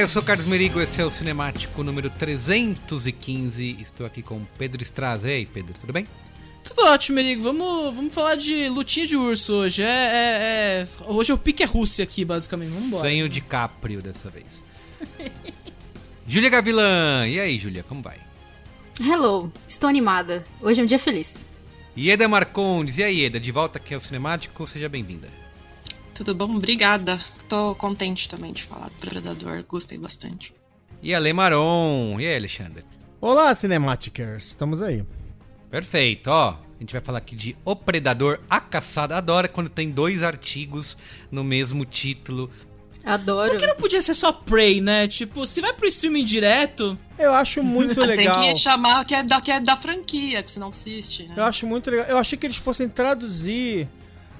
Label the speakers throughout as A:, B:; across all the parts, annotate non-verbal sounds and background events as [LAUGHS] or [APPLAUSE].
A: Olá, eu sou o Carlos Merigo, esse é o Cinemático número 315. Estou aqui com Pedro Straza. E aí, Pedro, tudo bem?
B: Tudo ótimo, Merigo. Vamos, vamos falar de lutinha de urso hoje. É, é, é... Hoje é o pique é Rússia aqui, basicamente. Vamos embora.
A: Sem o DiCaprio dessa vez. [LAUGHS] Júlia Gavilã. E aí, Júlia, como vai?
C: Hello, estou animada. Hoje é um dia feliz.
A: Ieda Marcondes. E aí, Ieda, de volta aqui ao Cinemático, seja bem-vinda.
D: Tudo bom? Obrigada. Tô contente também de falar do Predador, gostei bastante.
A: E Ale Maron. E aí, Alexandre?
E: Olá, Cinematicers. Estamos aí.
A: Perfeito, ó. A gente vai falar aqui de O Predador, A Caçada. Adora quando tem dois artigos no mesmo título.
C: Adoro.
B: Por que não podia ser só Prey, né? Tipo, se vai pro streaming direto.
E: Eu acho muito legal.
D: Tem que chamar que é da, que é da franquia, que você não assiste, né?
E: Eu acho muito legal. Eu achei que eles fossem traduzir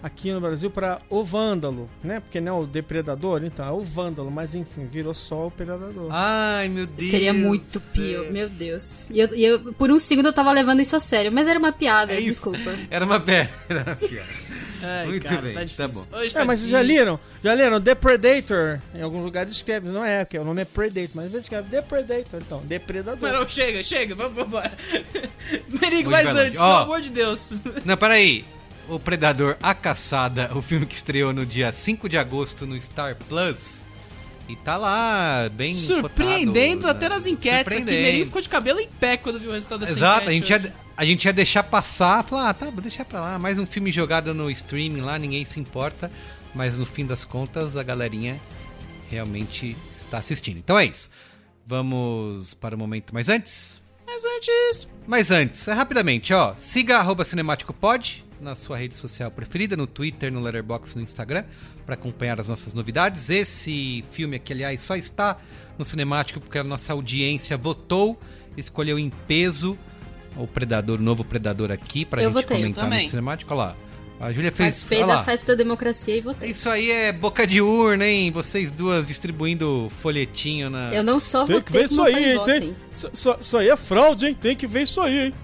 E: aqui no Brasil para o Vândalo, né? Porque não é o Depredador, então é o Vândalo, mas enfim, virou só o Predador.
A: Ai, meu Deus.
C: Seria muito pio, meu Deus. E eu, e eu, por um segundo eu tava levando isso a sério, mas era uma piada,
A: É
C: desculpa. [LAUGHS]
A: Era uma piada. Era uma piada.
B: Ai,
A: Muito
B: cara,
A: bem,
B: tá
A: tá
B: difícil.
A: bom.
B: Hoje
E: É,
B: tá
E: mas vocês já
B: difícil.
E: leram? Já leram? Depredator. Em alguns lugares escreve, não é, porque o nome é Predator, mas às vezes escreve Depredator, então, Depredador.
B: Mas não, chega, chega, vamos embora. [LAUGHS] Merigo,
A: longe.
B: antes,
A: Ó.
B: pelo amor de Deus.
A: Não, peraí. O Predador, A Caçada, o filme que estreou no dia 5 de agosto no Star Plus. E tá lá, bem
B: Surpreendendo
A: cotado,
B: até
A: né?
B: nas enquetes aqui. Merigo ficou de cabelo em pé quando viu o resultado dessa
A: Exato, a gente,
B: hoje.
A: ia, a gente ia deixar passar, falar, ah, tá, vou deixar pra lá. Mais um filme jogado no streaming lá, ninguém se importa. Mas no fim das contas, a galerinha realmente está assistindo. Então é isso. Vamos para o momento. Mas antes,
B: Mas antes...
A: Mas antes, é rapidamente, ó. Siga arroba cinemáticopod na sua rede social preferida, no Twitter, no Letterboxd, no Instagram, para acompanhar as nossas novidades. Esse filme aqui, aliás, só está no Cinemático porque a nossa audiência votou, escolheu em peso o Predador, o novo Predador aqui, pra
C: Eu
A: gente
C: votei,
A: comentar no. Cinemático. Olha lá. A Júlia fez.
C: Participei da festa da democracia e votei.
A: Isso aí é boca de urna, hein? Vocês duas distribuindo folhetinho na.
C: Eu não só
E: Tem que
C: votei
E: ver isso aí, hein? Tem... Isso, isso- isso aí é fraude, hein? Tem que ver isso aí, hein?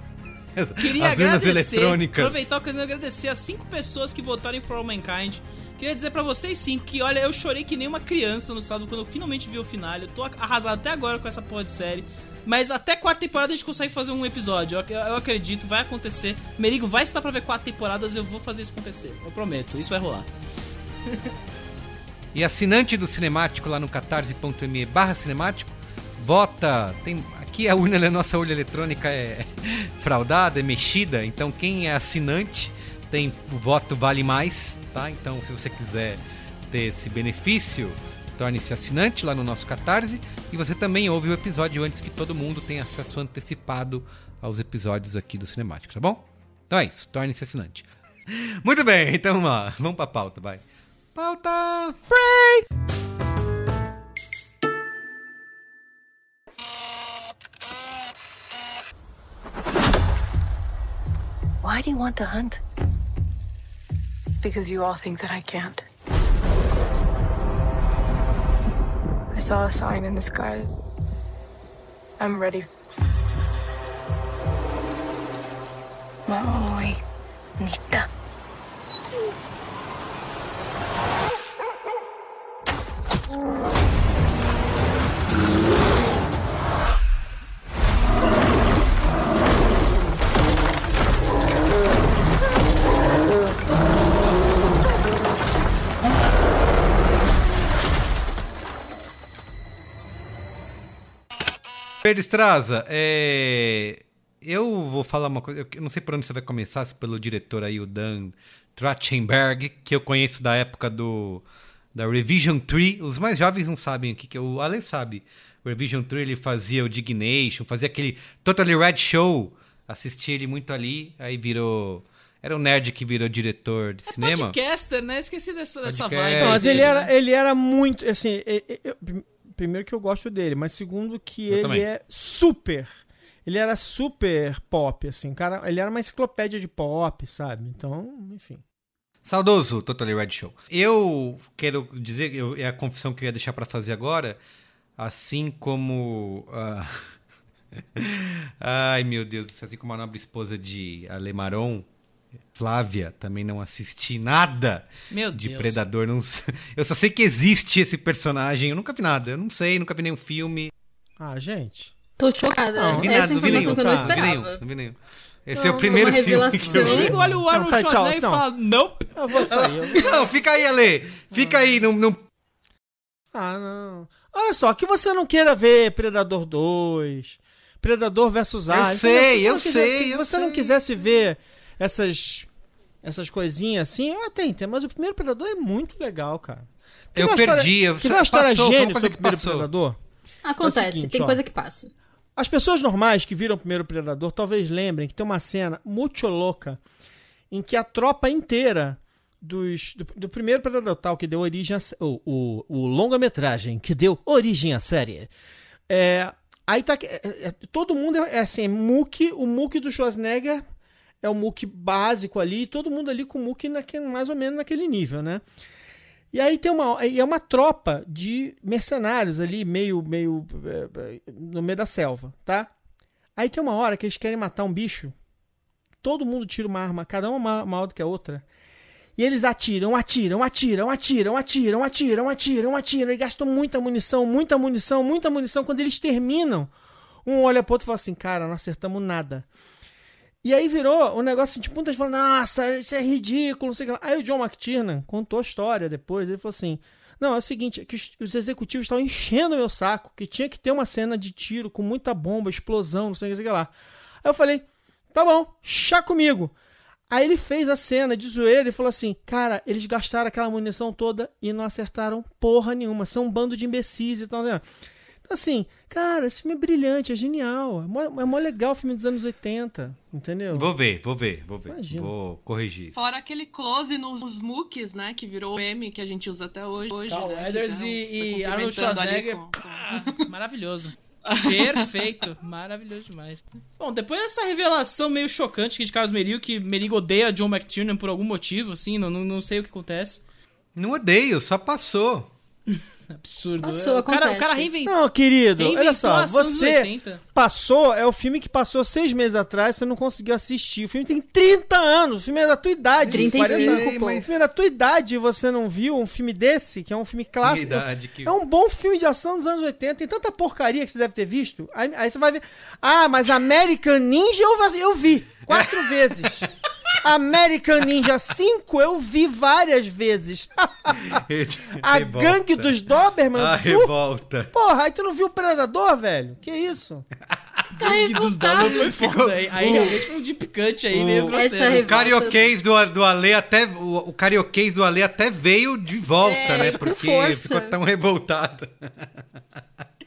B: Queria
A: As
B: agradecer,
A: eletrônicas.
B: aproveitar a ocasião e agradecer as cinco pessoas que votaram em For All Mankind. Queria dizer pra vocês cinco que, olha, eu chorei que nem uma criança no sábado quando eu finalmente vi o final. Eu tô arrasado até agora com essa porra de série. Mas até quarta temporada a gente consegue fazer um episódio. Eu, eu acredito, vai acontecer. Merigo vai estar pra ver quatro temporadas, eu vou fazer isso acontecer. Eu prometo, isso vai rolar. [LAUGHS]
A: E assinante do Cinemático lá no catarse.me barra cinemático, vota. Tem, aqui a urna, a nossa urna eletrônica é [LAUGHS] fraudada, é mexida, então quem é assinante tem o voto vale mais, tá? Então se você quiser ter esse benefício, torne-se assinante lá no nosso Catarse e você também ouve o episódio antes que todo mundo tenha acesso antecipado aos episódios aqui do Cinemático, tá bom? Então é isso, torne-se assinante. [LAUGHS] Muito bem, então ó, vamos pra pauta, vai. Pauta!
F: Why do you want to hunt? Because you all think that I can't. I saw a sign in the sky. I'm ready. My Maui, Nita.
A: Pedro Estraza, é... eu vou falar uma coisa. Eu não sei por onde você vai começar, se pelo diretor aí, o Dan Trachtenberg, que eu conheço da época do da Revision 3. Os mais jovens não sabem aqui, que o Ale sabe. O Revision 3 ele fazia o Dignation, fazia aquele Totally Red Show. Assisti ele muito ali, aí virou. Era um nerd que virou diretor de cinema.
B: Podcaster, né? Esqueci dessa, dessa vibe.
E: Não, mas ele era,
B: né?
E: ele era muito, assim, eu- prim- primeiro que eu gosto dele, mas segundo que
A: Eu
E: ele
A: também.
E: é super, ele era super pop, assim, cara, ele era uma enciclopédia de pop, sabe? Então, enfim.
A: Saudoso Totally Red Show. Eu quero dizer, eu- é a confissão que eu ia deixar pra fazer agora, assim como. ah, [LAUGHS] Ai, meu Deus, assim como a nobre esposa de Alemaron, Flávia, também não assisti nada
B: Meu
A: de
B: Deus.
A: Predador. Não... [LAUGHS] Eu só sei que existe esse personagem, eu nunca vi nada, eu não sei, nunca vi nenhum filme.
E: Ah, gente.
C: Tô chocada.
E: Não,
A: Não vi
C: Essa
A: nada, não vi nenhum.
C: informação que eu não
E: tá,
A: Não vi nenhum,
C: esperava.
A: não vi nenhum. Esse
E: Não,
A: é o primeiro filme que eu
C: revelação.
A: vi.
B: Olha o Arnold
E: Não, tá,
B: Schwarzenegger e
E: não.
B: fala, nope.
E: Eu vou sair. eu- [LAUGHS]
A: Não, fica aí, Ale. Fica aí, não, não
E: Ah, não. Olha só, que você não queira ver Predador 2, Predador versus Alien.
A: sei, eu
E: não quiser-
A: sei,
E: que
A: eu
E: você não
A: sei.
E: quisesse ver essas essas coisinhas assim, eu até entendo, mas o primeiro Predador é muito legal, cara. Quer
A: Eu perdi, eu-
E: História, quer ver uma história
A: passou,
E: gênio sobre o
A: que
E: primeiro
A: passou.
E: Predador?
C: Acontece,
E: É seguinte,
C: tem
E: ó.
C: coisa que passa.
E: As pessoas normais que viram o primeiro Predador talvez lembrem que tem uma cena muito louca em que a tropa inteira dos, do, do primeiro Predador, tal, que deu origem a, o, o, o longa-metragem que deu origem à série. É, aí tá. é, é, todo mundo é, é assim, é Mook, o Mook do Schwarzenegger é o Mook básico ali, todo mundo ali com o Mook naquele, mais ou menos naquele nível, né? E aí tem uma, é uma tropa de mercenários ali, meio, meio é, é, no meio da selva, tá? Aí tem uma hora que eles querem matar um bicho. Todo mundo tira uma arma, cada uma ma- maior do que a outra. E eles atiram, atiram, atiram, atiram, atiram, atiram, atiram, atiram. E gastam muita munição, muita munição, muita munição. Quando eles terminam, um olha pro outro e fala assim: Cara, não acertamos nada. E aí virou um negócio tipo, muita gente falando, nossa, isso é ridículo, não sei o que lá. Aí o John McTiernan contou a história depois, ele falou assim, não, é o seguinte, é que os, os executivos estavam enchendo o meu saco, que tinha que ter uma cena de tiro com muita bomba, explosão, não sei o que lá. Aí eu falei, tá bom, chá comigo. Aí ele fez a cena de zoeira e falou assim, cara, eles gastaram aquela munição toda e não acertaram porra nenhuma, são um bando de imbecis e tal, né? Então, assim, cara, esse filme é brilhante, é genial. É mó, é mó legal o filme dos anos 80, entendeu?
A: Vou ver, vou ver, vou ver.
E: Imagina.
A: Vou corrigir isso.
D: Fora aquele close nos, nos mooks, né? Que virou meme que a gente usa até hoje. hoje
B: Carl
D: né,
B: Weathers
D: tá-
B: e,
D: tá
B: e Arnold Schwarzenegger.
D: com-
B: Ah, maravilhoso. Perfeito, [LAUGHS] maravilhoso demais. Bom, depois dessa revelação meio chocante aqui de Carlos Merigo, que Merigo odeia John McTiernan por algum motivo, assim, não, não, não sei o que acontece.
A: Não odeio, só passou.
B: Absurdo.
C: Passou,
B: o, cara, o cara reinventou.
E: Não, querido,
B: Reinventou
E: olha só, você
B: 80.
E: passou, é o filme que passou seis meses atrás, você não conseguiu assistir. O filme tem 30 anos, o filme é da tua idade.
C: 35,
E: 40
C: pô.
E: O filme é da tua idade e você não viu um filme desse, que é um filme clássico.
A: Idade que-
E: É um bom filme de ação dos anos 80. Tem tanta porcaria que você deve ter visto. Aí, aí você vai ver. Ah, mas American Ninja eu, eu vi quatro [LAUGHS] vezes. American Ninja 5 eu vi várias vezes. [LAUGHS] A
A: Revolta.
E: gangue dos Doberman.
A: A
E: vu-
A: revolta.
E: Porra, aí tu não viu o Predador, velho? Que isso?
B: E dos W foi foda. Aí, aí realmente foi um deep cut aí, meio
A: o-
B: grosseiro.
C: Essa
A: O carioquês do, do Ale até. O, o carioquês do Ale até veio de volta,
C: É,
A: né? Porque ficou tão revoltado.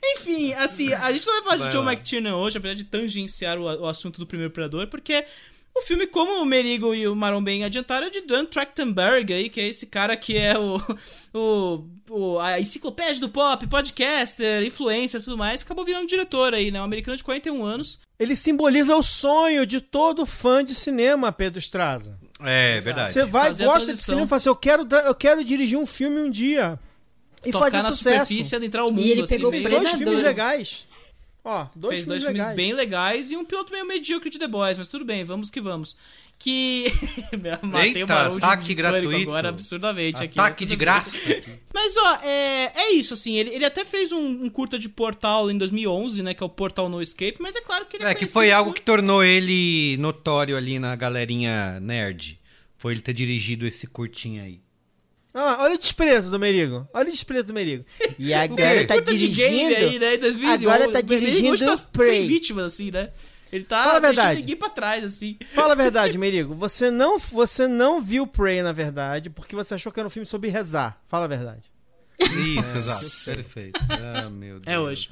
B: Enfim, assim, a gente não vai falar
A: Vai
B: de John
A: lá.
B: McTiernan hoje, apesar de tangenciar o, o assunto do primeiro Predador, porque o filme, como o Merigo e o Maron bem adiantaram, é de Dan Trachtenberg aí, que é esse cara que é o, o, o- a enciclopédia do pop, podcaster, influencer e tudo mais, acabou virando diretor aí, né? Um americano de 41 anos.
E: Ele simboliza o sonho de todo fã de cinema, Pedro Straza.
A: É, verdade.
E: Você vai,
B: Fazer
E: gosta de cinema e fala assim: eu quero, eu quero dirigir um filme um dia. E
B: tocar
E: fazer
B: na
E: sucesso.
B: superfície e adentrar o mundo,
C: ele
B: assim,
C: pegou
E: Fez dois filmes legais. Ó, dois
B: fez
E: filmes
B: dois
E: legais.
B: filmes bem legais e um piloto meio medíocre de The Boys, mas tudo bem, vamos que vamos. Que. [LAUGHS] Matei
A: Eita,
B: o barulho de,
A: ataque
B: de
A: gratuito.
B: agora absurdamente aqui. mas
A: Ataque de graça. [LAUGHS]
B: Mas ó, é, é isso, assim, ele, ele até fez um, um curta de Portal em 2011, né, que é o Portal No Escape, mas é claro que ele é
A: É, que foi algo que tornou ele notório ali na galerinha nerd. Foi ele ter dirigido esse curtinho aí.
E: Ah, olha o desprezo do Merigo. Olha o desprezo do Merigo. E agora tá dirigindo.
B: aí, né, em 2011.
E: Agora tá
B: Ele hoje
E: dirigindo
B: tá sem
E: Prey.
B: vítimas, assim, né? Ele tá
E: Fala a
B: deixando
E: verdade.
B: ninguém pra trás, assim.
E: Fala a [LAUGHS] verdade, Merigo. Você não, você não viu Prey, na verdade, porque você achou que era um filme sobre rezar. Fala a verdade.
A: Isso, exato. Perfeito. Ah, meu Deus.
B: É hoje.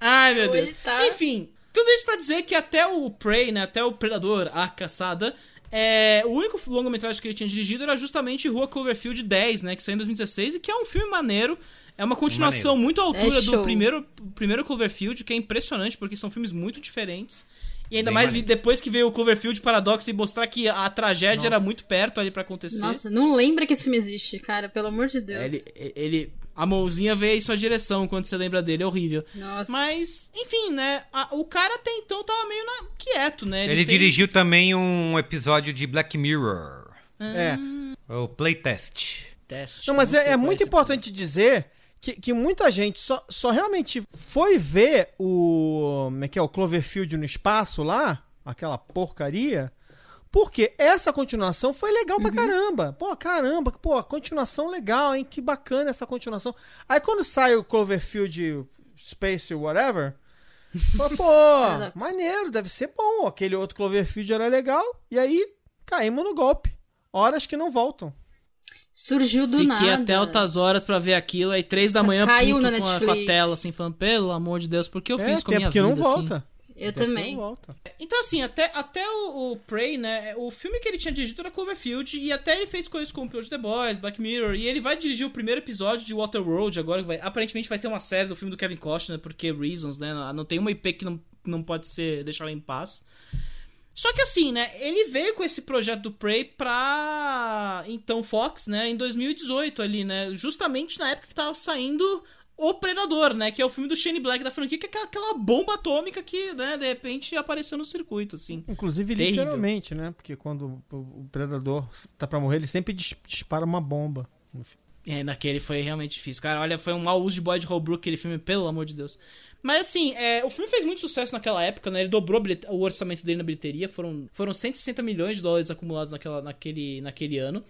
B: Ai, meu
C: Hoje
B: Deus.
C: tá.
B: Enfim, tudo isso pra dizer que até o Prey, né, até o Predador, a caçada, é, o único longa-metragem que ele tinha dirigido era justamente Rua Cloverfield 10, né, que saiu em 2016 e que é um filme maneiro. É uma continuação muito à altura
C: É
B: do primeiro, primeiro Cloverfield, que é impressionante, porque são filmes muito diferentes. E ainda
A: Bem
B: mais
A: maneiro.
B: depois que veio o Cloverfield Paradox e mostrar que a tragédia era muito perto ali pra acontecer.
C: Nossa, não lembra que esse filme existe, cara, pelo amor de Deus.
B: Ele, ele- a mãozinha veio em sua direção quando você lembra dele, é horrível.
C: Nossa.
B: Mas, enfim, né? a- o cara até então tava meio na- quieto, né?
A: Ele,
B: fez-
A: dirigiu também um episódio de Black Mirror.
E: É.
A: O Playtest.
B: Teste,
E: Não, mas
B: sei
E: é, é muito importante dizer que, que muita gente só, só realmente foi ver o. Como é que é? O Cloverfield no espaço lá, aquela porcaria. Porque essa continuação foi legal pra caramba. Pô, caramba, pô, continuação legal, hein? Que bacana essa continuação. Aí quando sai o Cloverfield Space whatever, pô, [LAUGHS] pô maneiro, deve ser bom. Aquele outro Cloverfield era legal. E aí caímos no golpe. Horas que não voltam.
C: Surgiu do
B: Fiquei
C: nada.
B: até altas horas pra ver aquilo, aí três da manhã
C: Caiu
B: puto
C: na
B: com, a, com a tela, assim, falando, pelo amor de Deus, por que eu
E: é,
B: fiz com a minha
E: porque
B: vida,
E: não
B: assim?
C: Eu
E: que
C: também.
E: não.
B: Então, assim, até, até o, o Prey, né? O filme que ele tinha dirigido era Cloverfield, e até ele fez coisas como Piloto The Boys, Black Mirror, e ele vai dirigir o primeiro episódio de Waterworld agora, que vai, aparentemente vai ter uma série do filme do Kevin Costner, porque Reasons, né? Não tem uma IP que não, não pode ser deixada em paz. Só que assim, né, ele veio com esse projeto do Prey pra então Fox, né, em 2018 ali, né, justamente na época que tava saindo O Predador, né, que é o filme do Shane Black da franquia, que é aquela- bomba atômica que, né, de repente apareceu no circuito, assim.
E: Inclusive,
B: Terrível.
E: literalmente, né? Porque quando o predador tá pra morrer, ele sempre dis- dispara uma bomba.
B: É, naquele foi realmente difícil. Cara, olha, foi um mau uso de Boyd Holbrook aquele filme, pelo amor de Deus. Mas assim, é, o filme fez muito sucesso naquela época, né? Ele dobrou o orçamento dele na bilheteria. Foram, foram 160 milhões de dólares acumulados naquela, naquele, naquele ano.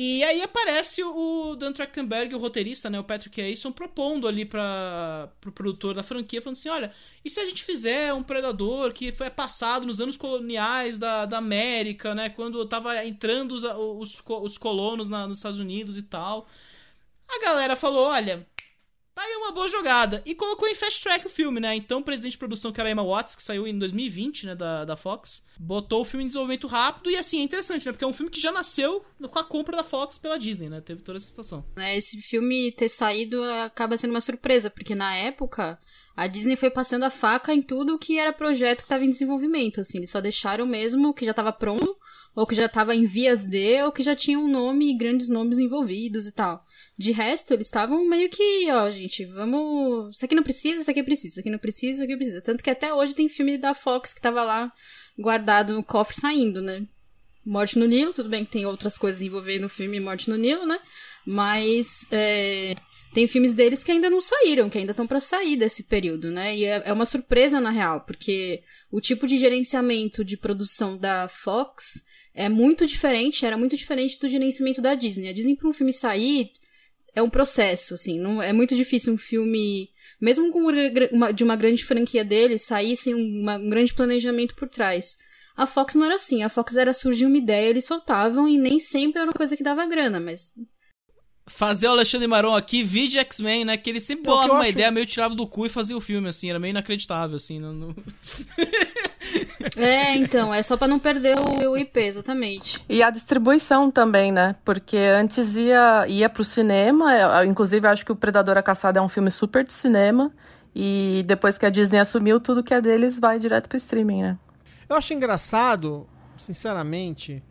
B: E aí aparece o Dan Trachtenberg, o roteirista, né, o Patrick Aison, propondo ali para pro produtor da franquia, falando assim, olha, e se a gente fizer um Predador que foi passado nos anos coloniais da, da América, né, quando tava entrando os, os, os colonos na- nos Estados Unidos e tal. A galera falou, olha, Tá aí uma boa jogada. E colocou em fast track o filme, né? Então o presidente de produção, que era Emma Watts, que saiu em 2020, né, da, da Fox, botou o filme em desenvolvimento rápido. E assim, é interessante, né? Porque é um filme que já nasceu com a compra da Fox pela Disney, né? Teve toda essa situação.
C: né, esse filme ter saído acaba sendo uma surpresa, porque na época a Disney foi passando a faca em tudo que era projeto que estava em desenvolvimento, assim, eles só deixaram mesmo o que já estava pronto, ou que já estava em vias de, ou que já tinha um nome e grandes nomes envolvidos e tal. De resto, eles estavam meio que, ó, gente, vamos. Isso aqui não precisa, isso aqui precisa, isso aqui não precisa, isso aqui precisa. Tanto que até hoje tem filme da Fox que tava lá guardado no cofre saindo, né? Morte no Nilo, tudo bem que tem outras coisas envolvendo o filme Morte no Nilo, né? Mas é, tem filmes deles que ainda não saíram, que ainda estão para sair desse período, né? E é, é uma surpresa, na real, porque o tipo de gerenciamento de produção da Fox é muito diferente, era muito diferente do gerenciamento da Disney. A Disney, para um filme sair, é um processo, assim, não é muito difícil um filme, mesmo com uma, de uma grande franquia dele, sair sem uma, um grande planejamento por trás. A Fox não era assim, a Fox era surgir uma ideia, eles soltavam e nem sempre era uma coisa que dava grana, mas
B: Fazer o Alexandre Maron aqui, vídeo X-Men, né? Que ele sempre
E: que
B: bolava uma
E: acho-
B: ideia, meio tirava do cu e fazia o filme, assim, era meio inacreditável, assim. Não, não- [LAUGHS] [LAUGHS]
C: É, então, é só pra não perder o, o IP, exatamente.
G: E a distribuição também, né? Porque antes ia, ia pro cinema, é, inclusive acho que o Predador a Caçada é um filme super de cinema, e depois que a Disney assumiu, tudo que é deles vai direto pro streaming, né?
E: Eu acho engraçado, sinceramente,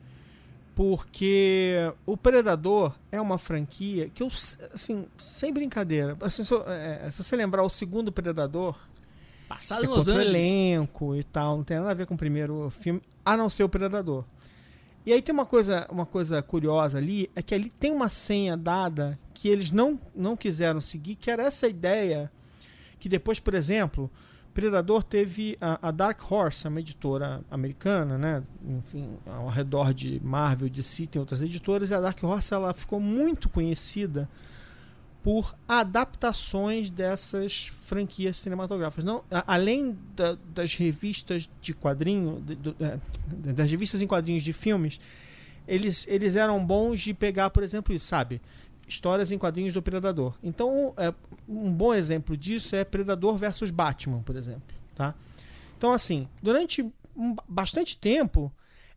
E: porque o Predador é uma franquia que eu, assim, sem brincadeira, assim, se, eu- é, se você lembrar o segundo Predador,
B: Passado
E: é
B: em Los Angeles.
E: elenco e tal, não tem nada a ver com o primeiro filme, a não ser o Predador. E aí tem uma coisa, uma coisa curiosa ali, é que ali tem uma senha dada que eles não, não quiseram seguir, que era essa ideia que depois, por exemplo, Predador teve a, a Dark Horse, uma editora americana, né? Enfim, ao redor de Marvel, DC, tem outras editoras, e a Dark Horse ela ficou muito conhecida por adaptações dessas franquias cinematográficas. Não, a- além da- das revistas de quadrinho, de- é, das revistas em quadrinhos de filmes, eles, eles eram bons de pegar, por exemplo, isso, sabe? Histórias em quadrinhos do Predador. Então, é, um bom exemplo disso é Predador versus Batman, por exemplo. Tá? Então, assim, durante um- bastante tempo,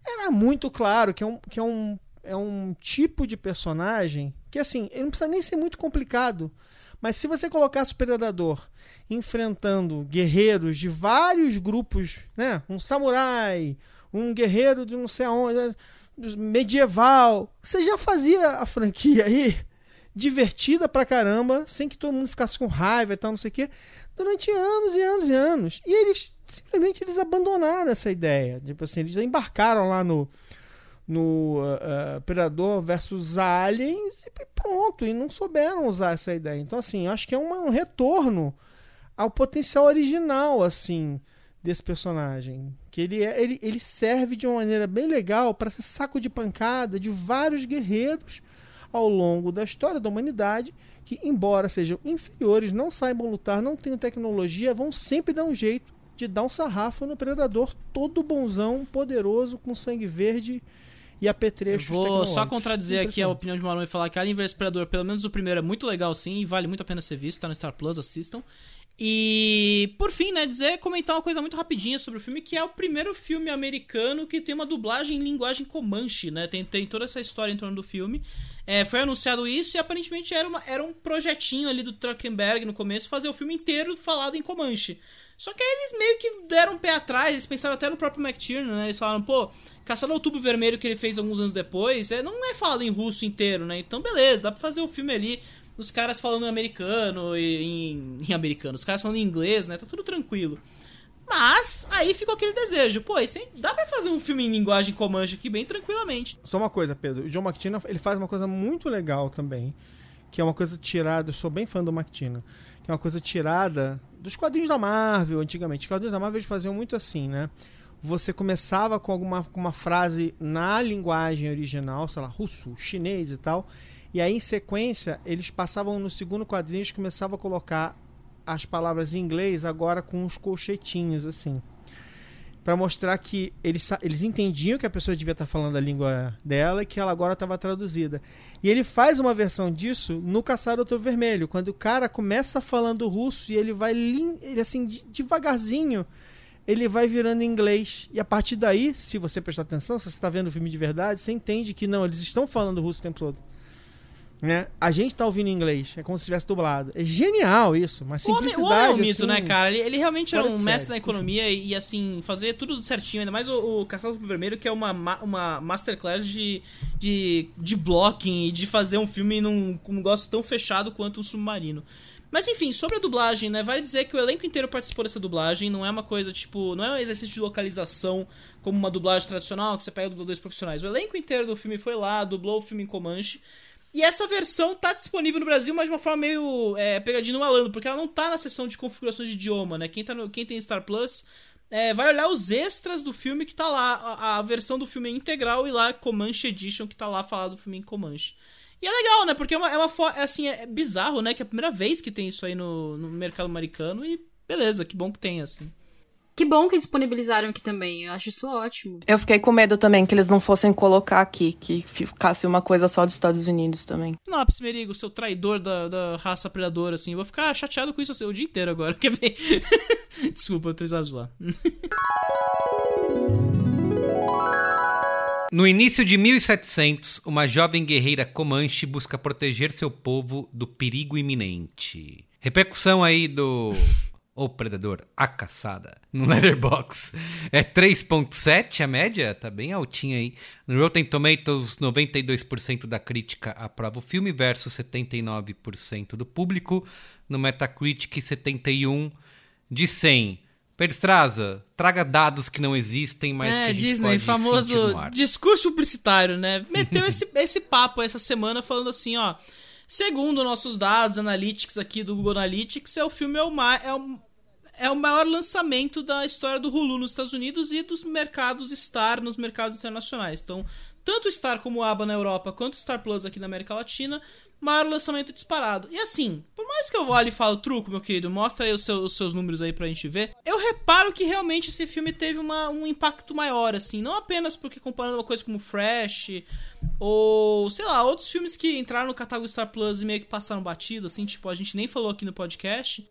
E: era muito claro que é um, que é um, é um tipo de personagem que, assim, ele não precisa nem ser muito complicado. Mas se você colocasse o Predador enfrentando guerreiros de vários grupos, né? Um samurai, um guerreiro de não sei aonde, né? medieval, você já fazia a franquia aí divertida pra caramba, sem que todo mundo ficasse com raiva e tal, não sei o quê, durante anos e anos e anos. E eles simplesmente eles abandonaram essa ideia. Tipo assim, eles embarcaram lá no no uh, Predador versus Aliens e pronto, e não souberam usar essa ideia. Então, assim, acho que é uma- um retorno ao potencial original, assim, desse personagem. Que ele, é, ele, ele serve de uma maneira bem legal para ser saco de pancada de vários guerreiros ao longo da história da humanidade que, embora sejam inferiores, não saibam lutar, não tenham tecnologia, vão sempre dar um jeito de dar um sarrafo no predador todo bonzão, poderoso, com sangue verde e apetrechos
B: vou só contradizer aqui a opinião de Marlon e falar que Alien vs Predador, pelo menos o primeiro, é muito legal sim e vale muito a pena ser visto, tá no Star Plus, assistam. E por fim, né, dizer, comentar uma coisa muito rapidinha sobre o filme, que é o primeiro filme americano que tem uma dublagem em linguagem comanche, né? Tem, tem toda essa história em torno do filme. É, foi anunciado isso e aparentemente era, uma, era um projetinho ali do Truckenberg no começo fazer o filme inteiro falado em comanche. Só que aí eles meio que deram um pé atrás, eles pensaram até no próprio McTiernan, né? Eles falaram, pô, Caçado ao Outubro Vermelho que ele fez alguns anos depois, é, não é falado em russo inteiro, né? Então beleza, dá pra fazer o filme ali, os caras falando em americano e em, em americano, os caras falando em inglês, né? Tá tudo tranquilo. Mas aí ficou aquele desejo, pô, esse, dá pra fazer um filme em linguagem comanche aqui bem tranquilamente.
E: Só uma coisa, Pedro. O John McTiernan, ele faz uma coisa muito legal também, que é uma coisa tirada, eu sou bem fã do McTiernan, que é uma coisa tirada dos quadrinhos da Marvel antigamente. Os quadrinhos da Marvel eles faziam muito assim, né? Você começava com alguma com uma frase na linguagem original, sei lá, russo, chinês e tal, e aí em sequência eles passavam no segundo quadrinho, eles começavam a colocar as palavras em inglês agora com uns colchetinhos assim. Pra mostrar que eles, eles entendiam que a pessoa devia estar falando a língua dela e que ela agora estava traduzida. E ele faz uma versão disso no Caçar o Outubro Vermelho, quando o cara começa falando russo e ele vai ele assim de- devagarzinho, ele vai virando inglês. E a partir daí, se você prestar atenção, se você está vendo o filme de verdade, você entende que não, eles estão falando russo o tempo todo. Né? A gente tá ouvindo inglês, é como se tivesse dublado. É genial isso,
B: O homem,
E: simplicidade.
B: o homem é um mito,
E: assim,
B: né, cara? Ele, ele realmente era
E: fora
B: um mestre
E: série.
B: na economia e, e, assim, fazer tudo certinho. Ainda mais o, o Caçado do Vermelho, que é uma, ma- uma masterclass de, de, de blocking e de fazer um filme num um negócio tão fechado quanto um submarino. Mas enfim, sobre a dublagem, né? Vale dizer que o elenco inteiro participou dessa dublagem. Não é uma coisa tipo. Não é um exercício de localização como uma dublagem tradicional que você pega dubladores profissionais. O elenco inteiro do filme foi lá, dublou o filme em Comanche. E essa versão tá disponível no Brasil, mas de uma forma meio é, pegadinha no malandro, porque ela não tá na seção de configurações de idioma, né? Quem, tá no, quem tem Star Plus é, vai olhar os extras do filme que tá lá, a, a versão do filme é integral e lá Comanche Edition que tá lá falado do filme em Comanche. E é legal, né? Porque é uma, é uma é assim, é bizarro, né? Que é a primeira vez que tem isso aí no, no mercado americano e beleza, que bom que tem, assim.
C: Que bom que disponibilizaram aqui também. Eu acho isso ótimo.
G: Eu fiquei com medo também que eles não fossem colocar aqui, que ficasse uma coisa só dos Estados Unidos também.
B: Não, Psimerigo, seu traidor da, da raça predadora, assim. Eu vou ficar chateado com isso assim, o dia inteiro agora. [LAUGHS] Quer ver? Desculpa, eu precisava [LAUGHS] zoar.
A: No início de 1700, uma jovem guerreira Comanche busca proteger seu povo do perigo iminente. Repercussão aí do O Predador, A Caçada, no [LAUGHS] Letterboxd. É 3.7 a média, tá bem altinha aí. No Rotten Tomatoes, 92% da crítica aprova o filme versus 79% do público. No Metacritic, 71 de 100. Perstraza, traga dados que não existem, mas que a
B: é,
A: gente
B: Disney,
A: pode
B: famoso discurso publicitário, né? Meteu [LAUGHS] esse, esse papo essa semana falando assim, ó. Segundo nossos dados analytics aqui do Google Analytics, é o filme é o, ma é o, é o maior lançamento da história do Hulu nos Estados Unidos e dos mercados Star nos mercados internacionais. Então, tanto Star como ABA na Europa, quanto Star Plus aqui na América Latina, maior lançamento disparado. E assim, por mais que eu olhe e falo truco, meu querido, mostra aí os seus, os seus números aí pra gente ver, eu reparo que realmente esse filme teve uma, um impacto maior, assim, não apenas porque comparando uma coisa como Fresh, ou, sei lá, outros filmes que entraram no catálogo Star Plus e meio que passaram batido, assim, tipo, a gente nem falou aqui no podcast.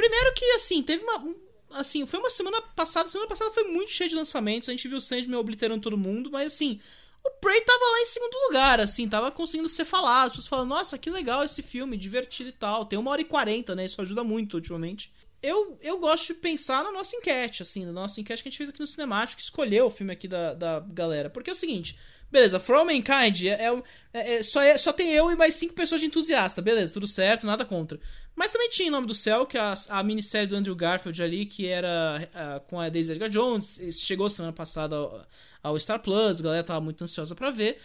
B: Primeiro que, assim, teve uma... um- Assim, foi uma semana passada, semana passada foi muito cheia de lançamentos, a gente viu o Sandman obliterando todo mundo, mas assim, o Prey tava lá em segundo lugar, assim, tava conseguindo ser falado. As pessoas falam, nossa, que legal esse filme, divertido e tal. Tem uma hora e quarenta, né? Isso ajuda muito ultimamente. Eu, eu gosto de pensar na nossa enquete, assim, na nossa enquete que a gente fez aqui no Cinemático, escolheu o filme aqui da, da galera. Porque é o seguinte, beleza, All Mankind é, é, é- é- só, é- só tem eu e mais cinco pessoas de entusiasta, beleza, tudo certo, nada contra. Mas também tinha Em Nome do Céu, que é a, a minissérie do Andrew Garfield ali, que era ah, com a Daisy Edgar Jones, chegou semana passada ao, ao Star Plus, a galera tava muito ansiosa pra ver.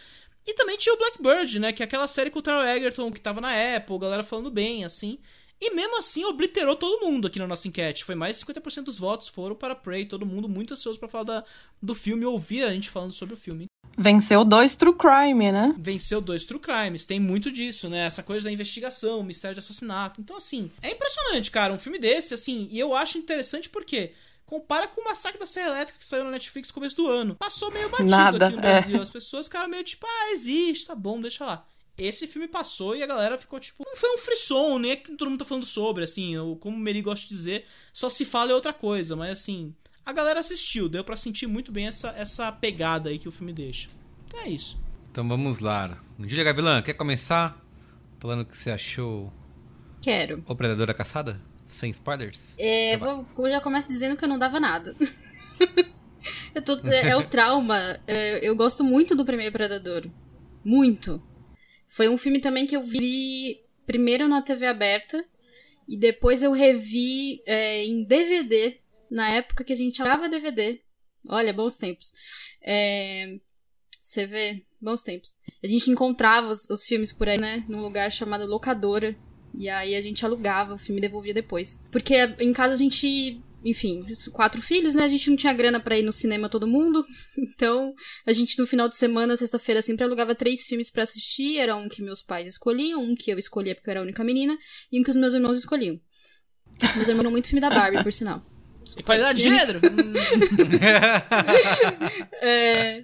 B: E também tinha o Blackbird, né, que é aquela série com o Taron Egerton, que tava na Apple, a galera falando bem, assim. E mesmo assim obliterou todo mundo aqui na nossa enquete. Foi mais de 50% dos votos foram para Prey, todo mundo muito ansioso pra falar da, do filme ouvir a gente falando sobre o filme.
G: Venceu dois True Crime, né?
B: Venceu dois True Crimes, tem muito disso, né? Essa coisa da investigação, mistério de assassinato. Então, assim, é impressionante, cara, um filme desse, assim, e eu acho interessante porque compara com o Massacre da Serra Elétrica que saiu na Netflix no começo do ano. Passou meio batido
G: Nada,
B: aqui no
G: é.
B: Brasil. As pessoas ficaram meio tipo, ah, existe, tá bom, deixa lá. Esse filme passou e a galera ficou tipo. Não foi um frisson, nem é que todo mundo tá falando sobre, assim. eu- Como o Meri gosta de dizer, só se fala é outra coisa, mas assim. A galera assistiu, deu pra sentir muito bem essa, essa pegada aí que o filme deixa. Então é isso.
A: Então vamos lá. Júlia Gavilã, quer começar falando o que você achou
C: Quero.
A: O Predador da Caçada? Sem spoilers?
C: É, vou, eu já começo dizendo que eu não dava nada. [LAUGHS] Eu tô- é, é o [LAUGHS] trauma. É, eu gosto muito do primeiro Predador. Muito. Foi um filme também que eu vi primeiro na TV aberta e depois eu revi é, em DVD, na época que a gente alugava DVD. Olha, bons tempos. É, Você vê, bons tempos. A gente encontrava os, os filmes por aí, né? Num lugar chamado locadora. E aí a gente alugava o filme e devolvia depois. Porque em casa a gente, enfim, quatro filhos, né? A gente não tinha grana pra ir no cinema todo mundo. [LAUGHS] Então, a gente no final de semana, sexta-feira, sempre alugava três filmes pra assistir. Era um que meus pais escolhiam, um que eu escolhia porque eu era a única menina, e um que os meus irmãos escolhiam. Meus irmãos muito filme da Barbie, por sinal.
B: Equalidade de gênero? [LAUGHS]
C: É.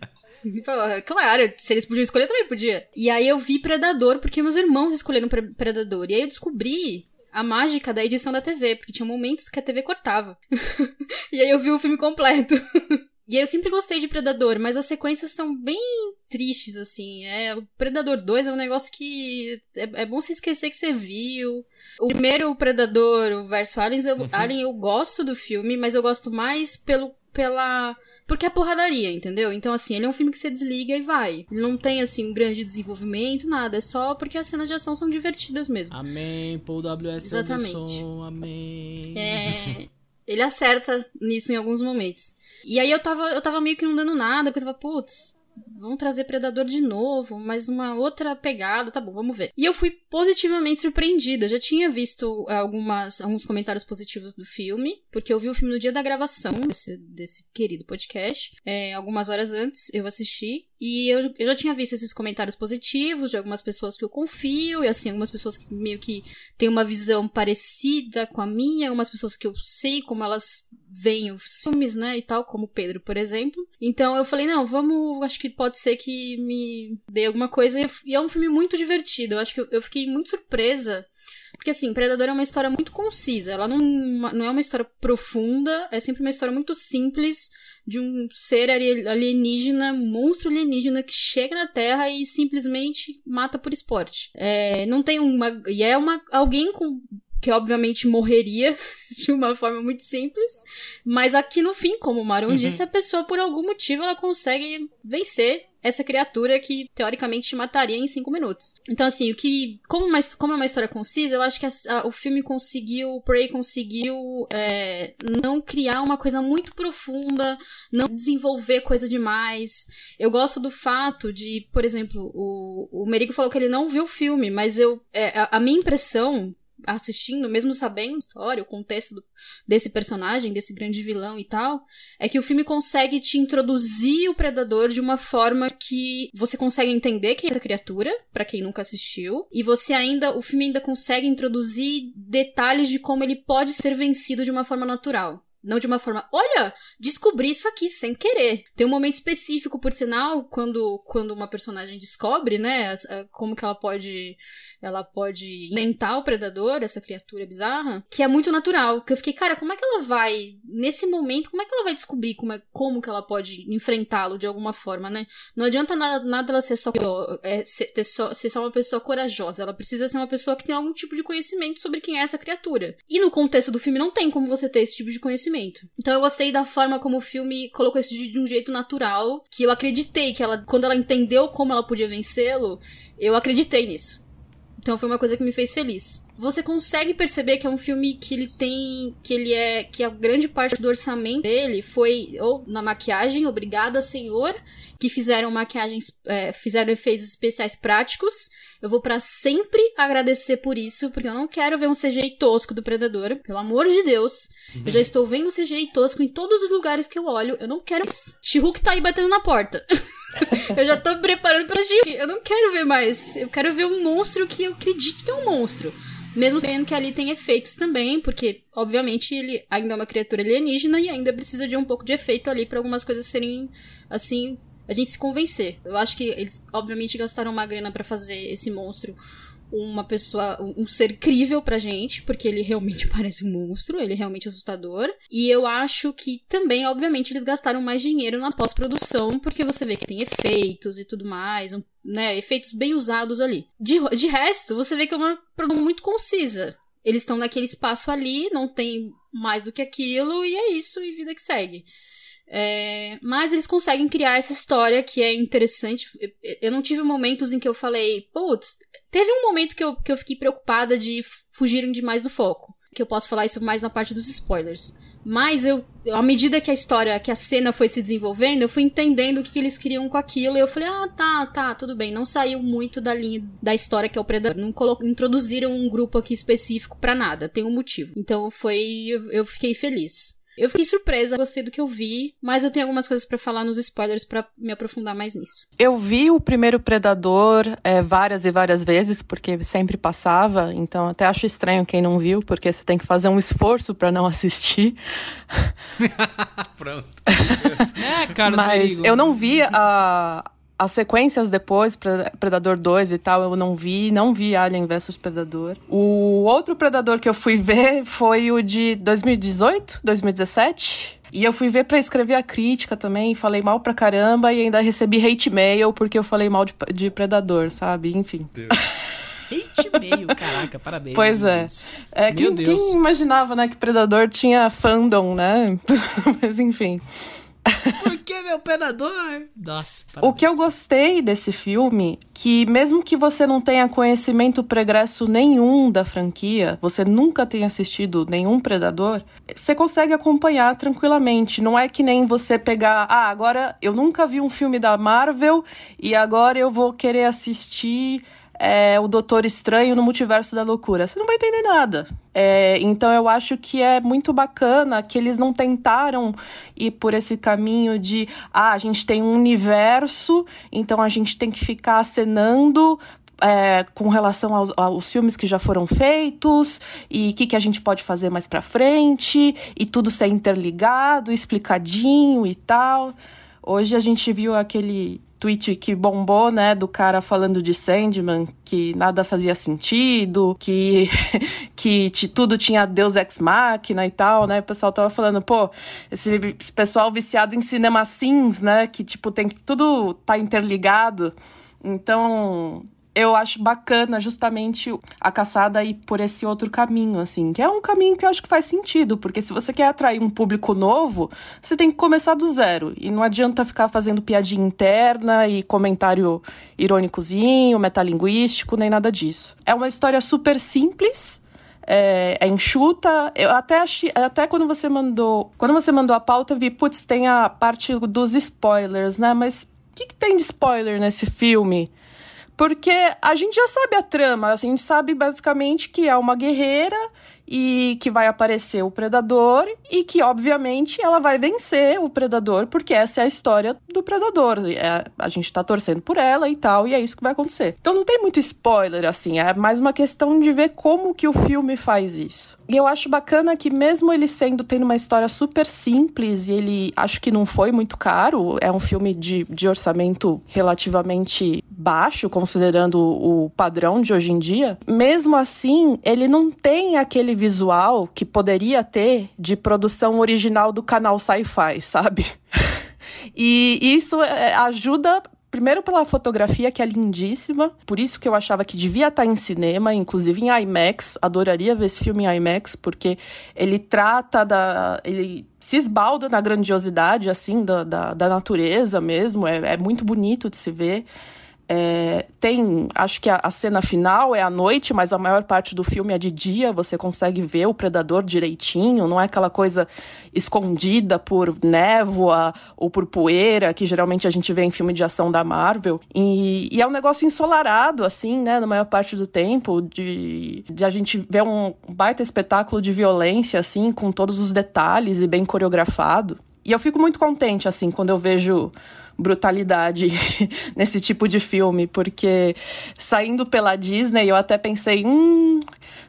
C: Claro, se eles podiam escolher, eu também podia. E aí eu vi Predador, porque meus irmãos escolheram Pre- Predador. E aí eu descobri a mágica da edição da TV, porque tinha momentos que a TV cortava. [LAUGHS] e aí eu vi o filme completo. [LAUGHS] E aí eu sempre gostei de Predador, mas as sequências são bem tristes, assim. É, o Predador 2 é um negócio que é, é bom você esquecer que você viu. O primeiro o Predador, o verso Aliens, eu, Alien, eu gosto do filme, mas eu gosto mais pelo, pela... Porque é porradaria, entendeu? Então, assim, ele é um filme que você desliga e vai. Ele não tem, assim, um grande desenvolvimento, nada. É só porque as cenas de ação são divertidas mesmo.
B: Amém, Paul W.S.
C: Exatamente.
B: Anderson, amém.
C: É, ele acerta nisso em alguns momentos. E aí eu tava, eu tava meio que não dando nada, porque eu tava, putz, vão trazer Predador de novo, mas uma outra pegada, tá bom, vamos ver. E eu fui positivamente surpreendida. Já tinha visto eh, algumas, alguns comentários positivos do filme, porque eu vi o filme no dia da gravação desse, desse querido podcast. É, algumas horas antes eu assisti. E eu, eu já tinha visto esses comentários positivos de algumas pessoas que eu confio, e assim, algumas pessoas que meio que têm uma visão parecida com a minha, algumas pessoas que eu sei como elas veem os filmes, né, e tal, como o Pedro, por exemplo. Então eu falei, não, vamos, acho que pode ser que me dê alguma coisa. E, é um filme muito divertido. Eu acho que eu, eu fiquei muito surpresa. Porque, assim, Predador é uma história muito concisa. Ela não, não é uma história profunda, é sempre uma história muito simples de um ser ali- alienígena, um monstro alienígena que chega na Terra e simplesmente mata por esporte. É, não tem uma. E é uma. Alguém com. Que obviamente morreria [LAUGHS] de uma forma muito simples. Mas aqui no fim, como o Maron
H: Uhum.
C: disse, a pessoa, por algum motivo, ela consegue vencer essa criatura que teoricamente te mataria em cinco minutos. Então, assim, o que. Como, uma, como é uma história concisa, eu acho que a- a- o filme conseguiu. O Prey conseguiu é, não criar uma coisa muito profunda, não desenvolver coisa demais. Eu gosto do fato de, por exemplo, o, o Merigo falou que ele não viu o filme, mas eu. é, a, a minha impressão. Assistindo, mesmo sabendo a história, o contexto do- desse personagem, desse grande vilão e tal, é que o filme consegue te introduzir o predador de uma forma que você consegue entender quem é essa criatura, pra quem nunca assistiu, e você ainda, o filme ainda consegue introduzir detalhes de como ele pode ser vencido de uma forma natural. Não de uma forma, olha, descobri isso aqui sem querer. Tem um momento específico, por sinal, quando, quando uma personagem descobre, né, como que ela pode ela pode lentar o predador, essa criatura bizarra, que é muito natural. Que eu fiquei, cara, como é que ela vai, nesse momento, como é que ela vai descobrir como, é, como que ela pode enfrentá-lo de alguma forma, né? Não adianta nada, nada ela ser só, é, ser, só, ser só uma pessoa corajosa. Ela precisa ser uma pessoa que tem algum tipo de conhecimento sobre quem é essa criatura. E no contexto do filme não tem como você ter esse tipo de conhecimento. Então eu gostei da forma como o filme colocou isso de um jeito natural, que eu acreditei que ela, quando ela entendeu como ela podia vencê-lo, eu acreditei nisso. Então foi uma coisa que me fez feliz. Você consegue perceber que é um filme que ele tem. que ele é. que a grande parte do orçamento dele foi ou na maquiagem, obrigada, senhor, que fizeram maquiagens. é, fizeram efeitos especiais práticos. Eu vou pra sempre agradecer por isso, porque eu não quero ver um CGI tosco do Predador. Pelo amor de Deus. Eu já estou vendo CGI tosco em todos os lugares que eu olho. Eu não quero. She-Hulk tá aí batendo na porta. [LAUGHS] eu já tô preparando pra She-Hulk. Eu não quero ver mais. Eu quero ver um monstro que eu acredito que é um monstro. Mesmo sabendo que ali tem efeitos também, porque, obviamente, ele ainda é uma criatura alienígena e ainda precisa de um pouco de efeito ali pra algumas coisas serem, assim, a gente se convencer. Eu acho que eles, obviamente, gastaram uma grana pra fazer esse monstro uma pessoa, um ser crível pra gente, porque ele realmente [LAUGHS] parece um monstro, ele é realmente assustador. E eu acho que também, obviamente, eles gastaram mais dinheiro na pós-produção, porque você vê que tem efeitos e tudo mais, um- né, efeitos bem usados ali. De, de resto, você vê que é uma produção muito concisa. Eles estão naquele espaço ali, não tem mais do que aquilo, e é isso, e vida que segue. É, mas eles conseguem criar essa história que é interessante. Eu- não tive momentos em que eu falei, putz, teve um momento que eu, que eu fiquei preocupada de fugirem demais do foco. Que eu posso falar isso mais na parte dos spoilers. Mas eu, à medida que a história, que a cena foi se desenvolvendo, eu fui entendendo o que, que eles queriam com aquilo. E eu falei, ah, tá, tá, tudo bem. Não saiu muito da linha da história que é o Predador. Não introduziram um grupo aqui específico pra nada. Tem um motivo. Então foi. Eu, eu fiquei feliz. Eu fiquei surpresa, gostei do que eu vi, mas eu tenho algumas coisas pra falar nos spoilers pra me aprofundar mais nisso.
G: Eu vi o primeiro Predador é, várias e várias vezes, porque sempre passava, então até acho estranho quem não viu, porque você tem que fazer um esforço pra não [LAUGHS] assistir. [LAUGHS]
A: Pronto. [LAUGHS]
B: É, Carlos
G: Mas eu não vi a, as sequências depois, Pre- Predador 2 e tal, eu não vi, não vi Alien vs Predador. O outro Predador que eu fui ver foi o de 2018, 2017. E eu fui ver pra escrever a crítica também, falei mal pra caramba e ainda recebi hate mail porque eu falei mal de, de Predador, sabe? Enfim. [LAUGHS]
B: Hate meio, caraca, parabéns.
G: Pois é. É
B: Meu
G: quem,
B: Deus.
G: quem imaginava, né, que Predador tinha fandom, né? [LAUGHS] Mas enfim.
B: Por que meu predador? Nossa,
G: O que eu gostei desse filme, que mesmo que você não tenha conhecimento pregresso nenhum da franquia, você nunca tenha assistido nenhum Predador, você consegue acompanhar tranquilamente. Não é que nem você pegar, ah, agora eu nunca vi um filme da Marvel e agora eu vou querer assistir é, o Doutor Estranho no Multiverso da Loucura. Você não vai entender nada. É, então eu acho que é muito bacana que eles não tentaram ir por esse caminho de ah, a gente tem um universo, então a gente tem que ficar acenando é, com relação aos, aos filmes que já foram feitos e o que, que a gente pode fazer mais pra frente e tudo ser interligado, explicadinho e tal. Hoje a gente viu aquele tweet que bombou, né, do cara falando de Sandman, que nada fazia sentido, que, [LAUGHS] que tudo tinha Deus Ex Machina e tal, né, o pessoal tava falando, pô, esse, esse pessoal viciado em cinema sims, né, que, tipo, tem tudo tá interligado, então... Eu acho bacana justamente a caçada ir por esse outro caminho, assim, que é um caminho que eu acho que faz sentido, porque se você quer atrair um público novo, você tem que começar do zero. E não adianta ficar fazendo piadinha interna e comentário irônicozinho, metalinguístico, nem nada disso. É uma história super simples, é, é enxuta. Eu até achei, até quando você mandou, quando você mandou a pauta, eu vi, putz, tem a parte dos spoilers, né? Mas o que, que tem de spoiler nesse filme? Porque a gente já sabe a trama, assim, a gente sabe basicamente que é uma guerreira e que vai aparecer o predador e que, obviamente, ela vai vencer o predador, porque essa é a história do predador. É, a gente tá torcendo por ela e tal, e é isso que vai acontecer. Então não tem muito spoiler, assim, é mais uma questão de ver como que o filme faz isso. E eu acho bacana que mesmo ele sendo, tendo uma história super simples, e ele acho que não foi muito caro, é um filme de, de orçamento relativamente baixo, considerando o padrão de hoje em dia, mesmo assim, ele não tem aquele visual que poderia ter de produção original do canal Sci-Fi, sabe? [LAUGHS] e isso é, ajuda Primeiro pela fotografia, que é lindíssima. Por isso que eu achava que devia estar em cinema, inclusive em IMAX. Adoraria ver esse filme em IMAX, porque ele trata da. ele se esbalda na grandiosidade, assim, da, da, da natureza mesmo. É, é muito bonito de se ver. É, tem, acho que a, a, cena final é à noite, mas a maior parte do filme é de dia. Você consegue ver o predador direitinho, não é aquela coisa escondida por névoa ou por poeira que geralmente a gente vê em filme de ação da Marvel. E, e é um negócio ensolarado, assim, né, na maior parte do tempo, de, de a gente ver um baita espetáculo de violência, assim, com todos os detalhes e bem coreografado. E eu fico muito contente, assim, quando eu vejo brutalidade [LAUGHS] nesse tipo de filme, porque saindo pela Disney eu até pensei, hum,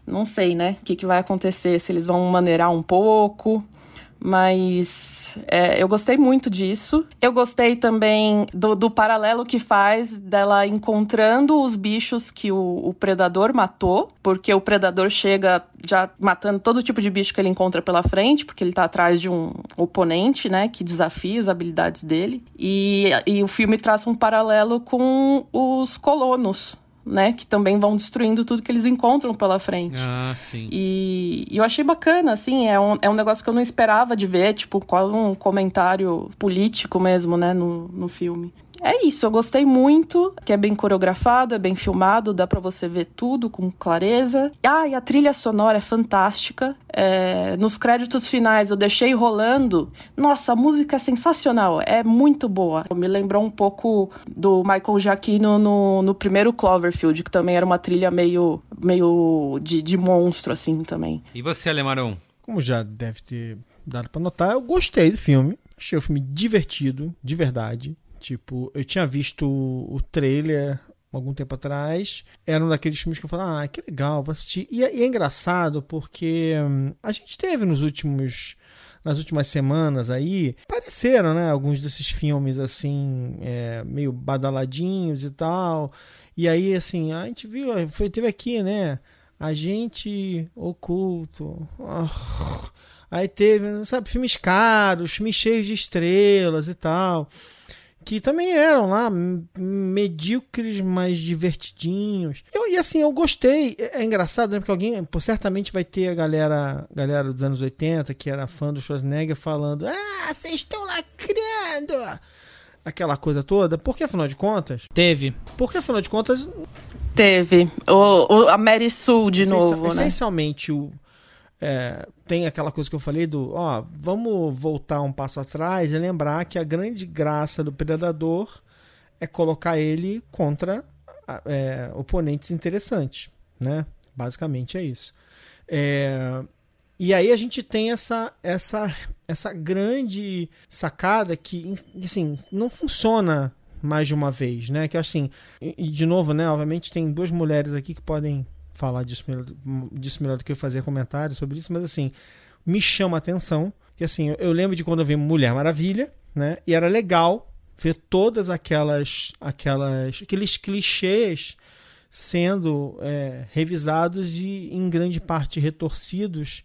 G: não sei, né, o que, que vai acontecer, se eles vão maneirar um pouco, mas é, eu gostei muito disso. Eu gostei também do, do, paralelo que faz dela encontrando os bichos que o, o, predador matou, porque o predador chega já matando todo tipo de bicho que ele encontra pela frente, porque ele tá atrás de um oponente, né, que desafia as habilidades dele. E, e o filme traça um paralelo com os colonos, né? Que também vão destruindo tudo que eles encontram pela frente.
A: Ah, sim.
G: E, e eu achei bacana, assim, é um, é um negócio que eu não esperava de ver, tipo, quase um comentário político mesmo, né, no, no filme. É isso, eu gostei muito, que é bem coreografado, é bem filmado, dá para você ver tudo com clareza. Ah, e a trilha sonora é fantástica. É, nos créditos finais eu deixei rolando. Nossa, a música é sensacional, é muito boa. Me lembrou um pouco do Michael Giacchino no, no primeiro Cloverfield, que também era uma trilha meio, meio de, de monstro, assim, também.
A: E você, Alemarão?
E: como já deve ter dado pra notar, eu gostei do filme. Achei o filme divertido, de verdade. Tipo, eu tinha visto o trailer algum tempo atrás. Era um daqueles filmes que eu falava, ah, que legal, vou assistir. E, é, e é engraçado porque hum, a gente teve nos últimos nas últimas semanas aí, apareceram, né, alguns desses filmes assim, é, meio badaladinhos e tal. E aí, assim, a gente viu, foi, teve aqui, né, Agente Oculto. Oh. [LAUGHS] Aí teve, sabe, filmes caros, filmes cheios de estrelas e tal que também eram lá medíocres, mas divertidinhos. Eu, e assim, eu gostei. É, é engraçado, né? Porque alguém, pô, certamente vai ter a galera, galera dos anos 80 que era fã do Schwarzenegger falando: Ah, vocês estão lacrando! Aquela coisa toda, porque afinal de contas.
B: Teve.
E: Porque afinal de contas.
G: Teve. O, o a Mary Sue de novo. Né?
E: Essencialmente, o, é, tem aquela coisa que eu falei do, ó, vamos voltar um passo atrás e lembrar que a grande graça do predador é colocar ele contra é, oponentes interessantes, né? Basicamente é isso. É, e aí a gente tem essa, essa, essa grande sacada que, assim, não funciona mais de uma vez, né? Que assim, e, de novo, né? Obviamente tem duas mulheres aqui que podem falar disso melhor, disso melhor do que eu fazer comentários sobre isso, mas assim, me chama a atenção que assim, eu, eu lembro de quando eu vi Mulher Maravilha, né? E era legal ver todas aquelas aquelas aqueles clichês sendo é, revisados e em grande parte retorcidos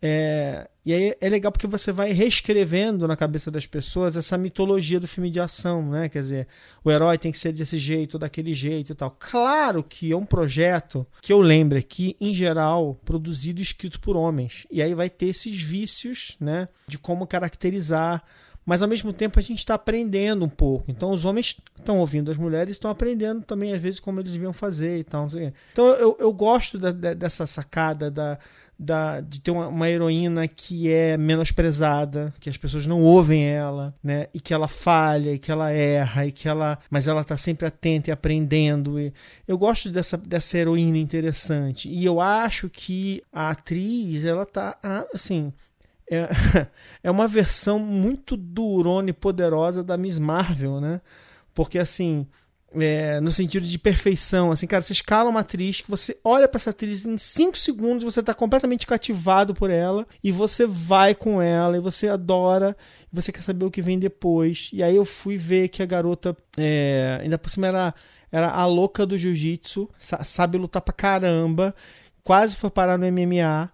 E: é, e aí é legal porque você vai reescrevendo na cabeça das pessoas essa mitologia do filme de ação, né? Quer dizer, o herói tem que ser desse jeito, daquele jeito e tal. Claro que é um projeto que eu lembro aqui, em geral, produzido e escrito por homens. E aí vai ter esses vícios, né? De como caracterizar mas ao mesmo tempo a gente está aprendendo um pouco. Então os homens estão ouvindo as mulheres estão aprendendo também, às vezes, como eles deviam fazer e tal. Então eu, eu gosto da, da, dessa sacada da, da, de ter uma, uma, heroína que é menosprezada, que as pessoas não ouvem ela, né? E que ela falha, e que ela erra, e que ela. Mas ela tá sempre atenta e aprendendo. E eu gosto dessa, dessa heroína interessante. E eu acho que a atriz, ela tá. Assim. É, [LAUGHS] é uma versão muito durona e poderosa da Miss Marvel, né? Porque assim é, no sentido de perfeição. Assim, cara, você escala uma atriz que você olha para essa atriz em 5 segundos, você tá completamente cativado por ela e você vai com ela e você adora e você quer saber o que vem depois. E aí eu fui ver que a garota, é, ainda por cima, era, era a louca do jiu-jitsu, sabe lutar pra caramba, quase foi parar no MMA.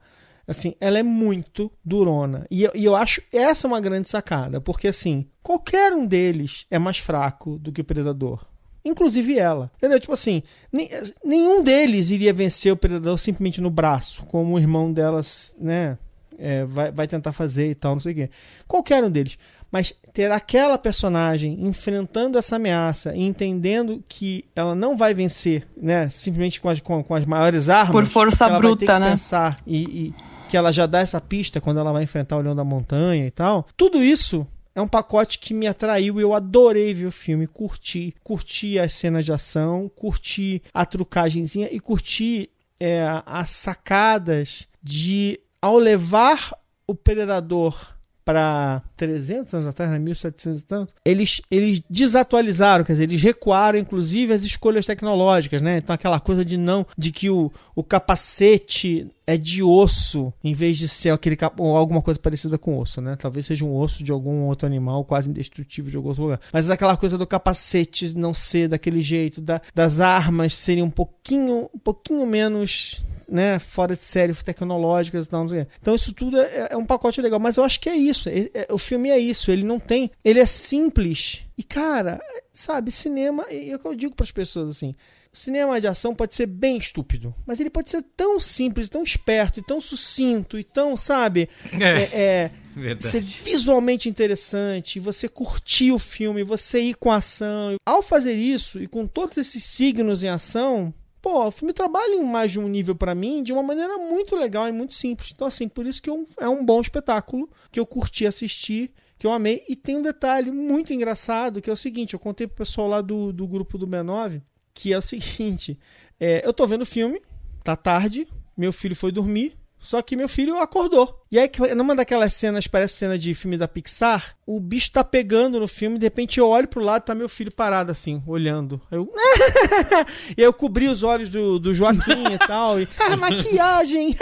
E: Assim, ela é muito durona. E eu, e eu acho essa uma grande sacada, porque assim, qualquer um deles é mais fraco do que o Predador inclusive ela. Entendeu? Tipo assim, nenhum deles iria vencer o predador simplesmente no braço, como o irmão delas, né? É, vai, vai tentar fazer e tal, não sei o quê. Qualquer um deles. Mas ter aquela personagem enfrentando essa ameaça e entendendo que ela não vai vencer, né? Simplesmente com as, com, com as maiores armas.
G: Por força
E: ela
G: bruta,
E: vai ter
G: que
E: né? Pensar e, e que ela já dá essa pista quando ela vai enfrentar o Leão da Montanha e tal. Tudo isso é um pacote que me atraiu eu adorei ver o filme, curti, curti as cenas de ação, curti a trucagenzinha e curti é, as sacadas de ao levar o predador para 300 anos atrás, né, 1700 e tanto, eles, eles desatualizaram, quer dizer, eles recuaram inclusive as escolhas tecnológicas, né? Então aquela coisa de não, de que o, o capacete é de osso em vez de ser aquele ou alguma coisa parecida com osso, né? Talvez seja um osso de algum outro animal quase indestrutível de algum outro lugar. Mas aquela coisa do capacete não ser daquele jeito, da, das armas serem um pouquinho, um pouquinho menos né, fora de série tecnológicas e tal. Então isso tudo é, é, um pacote legal. Mas eu acho que é isso. É, é, o filme é isso. Ele não tem. Ele é simples. E, cara, sabe, cinema. E é o que eu digo para as pessoas assim. O cinema de ação pode ser bem estúpido, mas ele pode ser tão simples, tão esperto, e tão sucinto, e tão, sabe, é, é ser visualmente interessante, você curtir o filme, você ir com a ação. Ao fazer isso, e com todos esses signos em ação, pô, o filme trabalha em mais de um nível para mim de uma maneira muito legal e muito simples. Então, assim, por isso que eu, é um bom espetáculo que eu curti assistir, que eu amei. E tem um detalhe muito engraçado que é o seguinte: eu contei pro pessoal lá do, do grupo do B9 que é o [LAUGHS] seguinte: é, eu tô vendo o filme, tá tarde, meu filho foi dormir, Só que meu filho acordou. E aí, que- numa daquelas cenas, parece cena de filme da Pixar, o bicho tá pegando no filme, de repente eu olho pro lado tá meu filho parado assim, olhando. Aí Eu... [LAUGHS] e aí eu cobri os olhos do, do Joaquim e tal. E, ah, [LAUGHS] maquiagem!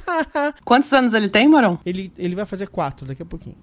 E: [LAUGHS]
G: Quantos anos ele tem, Moron?
E: ele, ele vai fazer quatro daqui a pouquinho.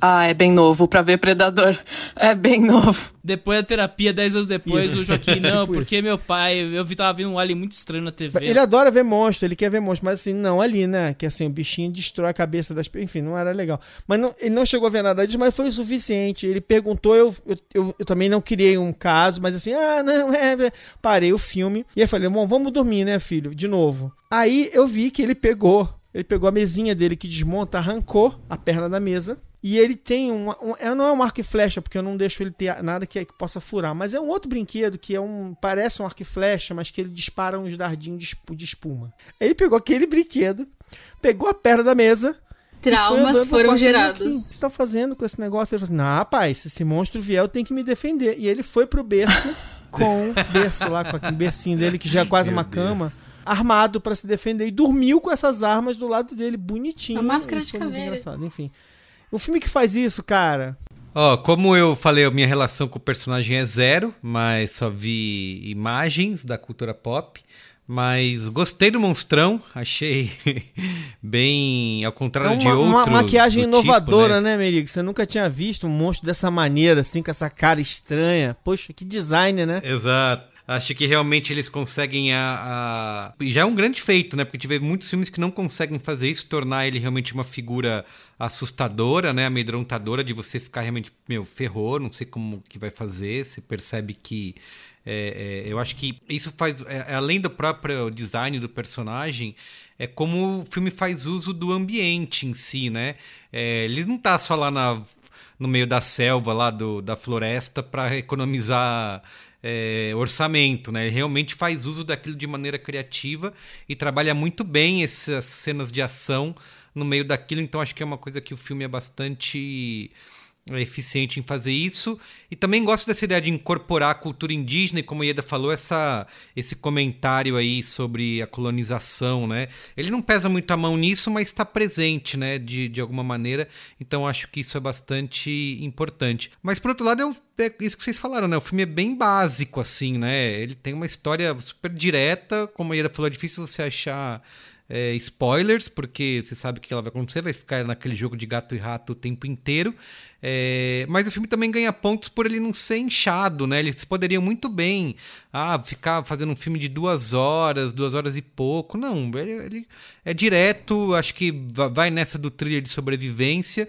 G: Ah, é bem novo pra ver Predador. É bem novo.
B: Depois da terapia, 10 anos depois,
E: Isso.
B: o Joaquim, [LAUGHS] não,
E: Tipo
B: porque meu pai, eu vi, tava vendo um alien muito estranho na TV.
E: Ele adora ver monstro, ele quer ver monstro, mas assim, não ali, né? Que assim, o bichinho destrói a cabeça das pessoas. Enfim, não era legal. Mas não- ele não chegou a ver nada disso, mas foi o suficiente. Ele perguntou, eu, eu, eu, eu também não criei um caso, mas assim, ah, não, é. é. Parei o filme. E aí falei, bom, vamos dormir, né, filho? De novo. Aí eu vi que ele pegou. Ele pegou a mesinha dele que desmonta, arrancou a perna da mesa. E ele tem um, um. Não é um arco e flecha, porque eu não deixo ele ter nada que, que possa furar. Mas é um outro brinquedo que é um. Parece um arco e flecha, mas que ele dispara uns dardinhos de, de espuma. Ele pegou aquele brinquedo, pegou a perna da mesa.
C: Traumas foram gerados.
E: "Joaquim, O que você tá fazendo com esse negócio? Ele falou assim: Não, rapaz, se esse monstro vier, eu tenho que me defender. E ele foi pro berço [LAUGHS] com o berço lá, com aquele bercinho dele, que já é quase
A: Meu
E: uma cama. Armado pra se defender e dormiu com essas armas do lado dele, bonitinho.
C: A máscara de
E: muito
C: caveira.
E: engraçado. Enfim, o filme que faz isso, cara,
A: Ó, como eu falei, a minha relação com o personagem é zero, mas só vi imagens da cultura pop. Mas gostei do monstrão, achei [LAUGHS] bem ao
E: É
A: contrário de
E: uma,
A: outros.
E: uma maquiagem
A: do
E: inovadora,
A: tipo,
E: né, Merigo? Você nunca tinha visto um monstro dessa maneira, assim, com essa cara estranha. Poxa, que design, né?
A: Exato. Acho que realmente eles conseguem a, a- já é um grande feito, né? Porque tive muitos filmes que não conseguem fazer isso, tornar ele realmente uma figura assustadora, né? Amedrontadora, de você ficar realmente, meu, ferrou, não sei como que vai fazer. Você percebe que. É, é, eu acho que isso faz. é, além do próprio design do personagem, é como o filme faz uso do ambiente em si, né? É, ele não tá só lá na, no meio da selva, lá do, da floresta, para economizar é, orçamento, né? Ele realmente faz uso daquilo de maneira criativa e trabalha muito bem essas cenas de ação no meio daquilo. Então acho que é uma coisa que o filme é bastante é, eficiente em fazer isso. E também gosto dessa ideia de incorporar a cultura indígena, e como a Ieda falou, essa, esse comentário aí sobre a colonização, né? Ele não pesa muito a mão nisso, mas está presente, né? De, de alguma maneira. Então acho que isso é bastante importante. Mas por outro lado, é, é isso que vocês falaram, né? O filme é bem básico, assim, né? Ele tem uma história super direta, como a Ieda falou, é difícil você achar é, spoilers, porque você sabe o que ela vai acontecer, vai ficar naquele jogo de gato e rato o tempo inteiro. É, mas o filme também ganha pontos por ele não ser inchado, né? Eles poderiam muito bem ah, ficar fazendo um filme de duas horas, duas horas e pouco. Não, ele, ele é direto, acho que va- vai nessa do thriller de sobrevivência.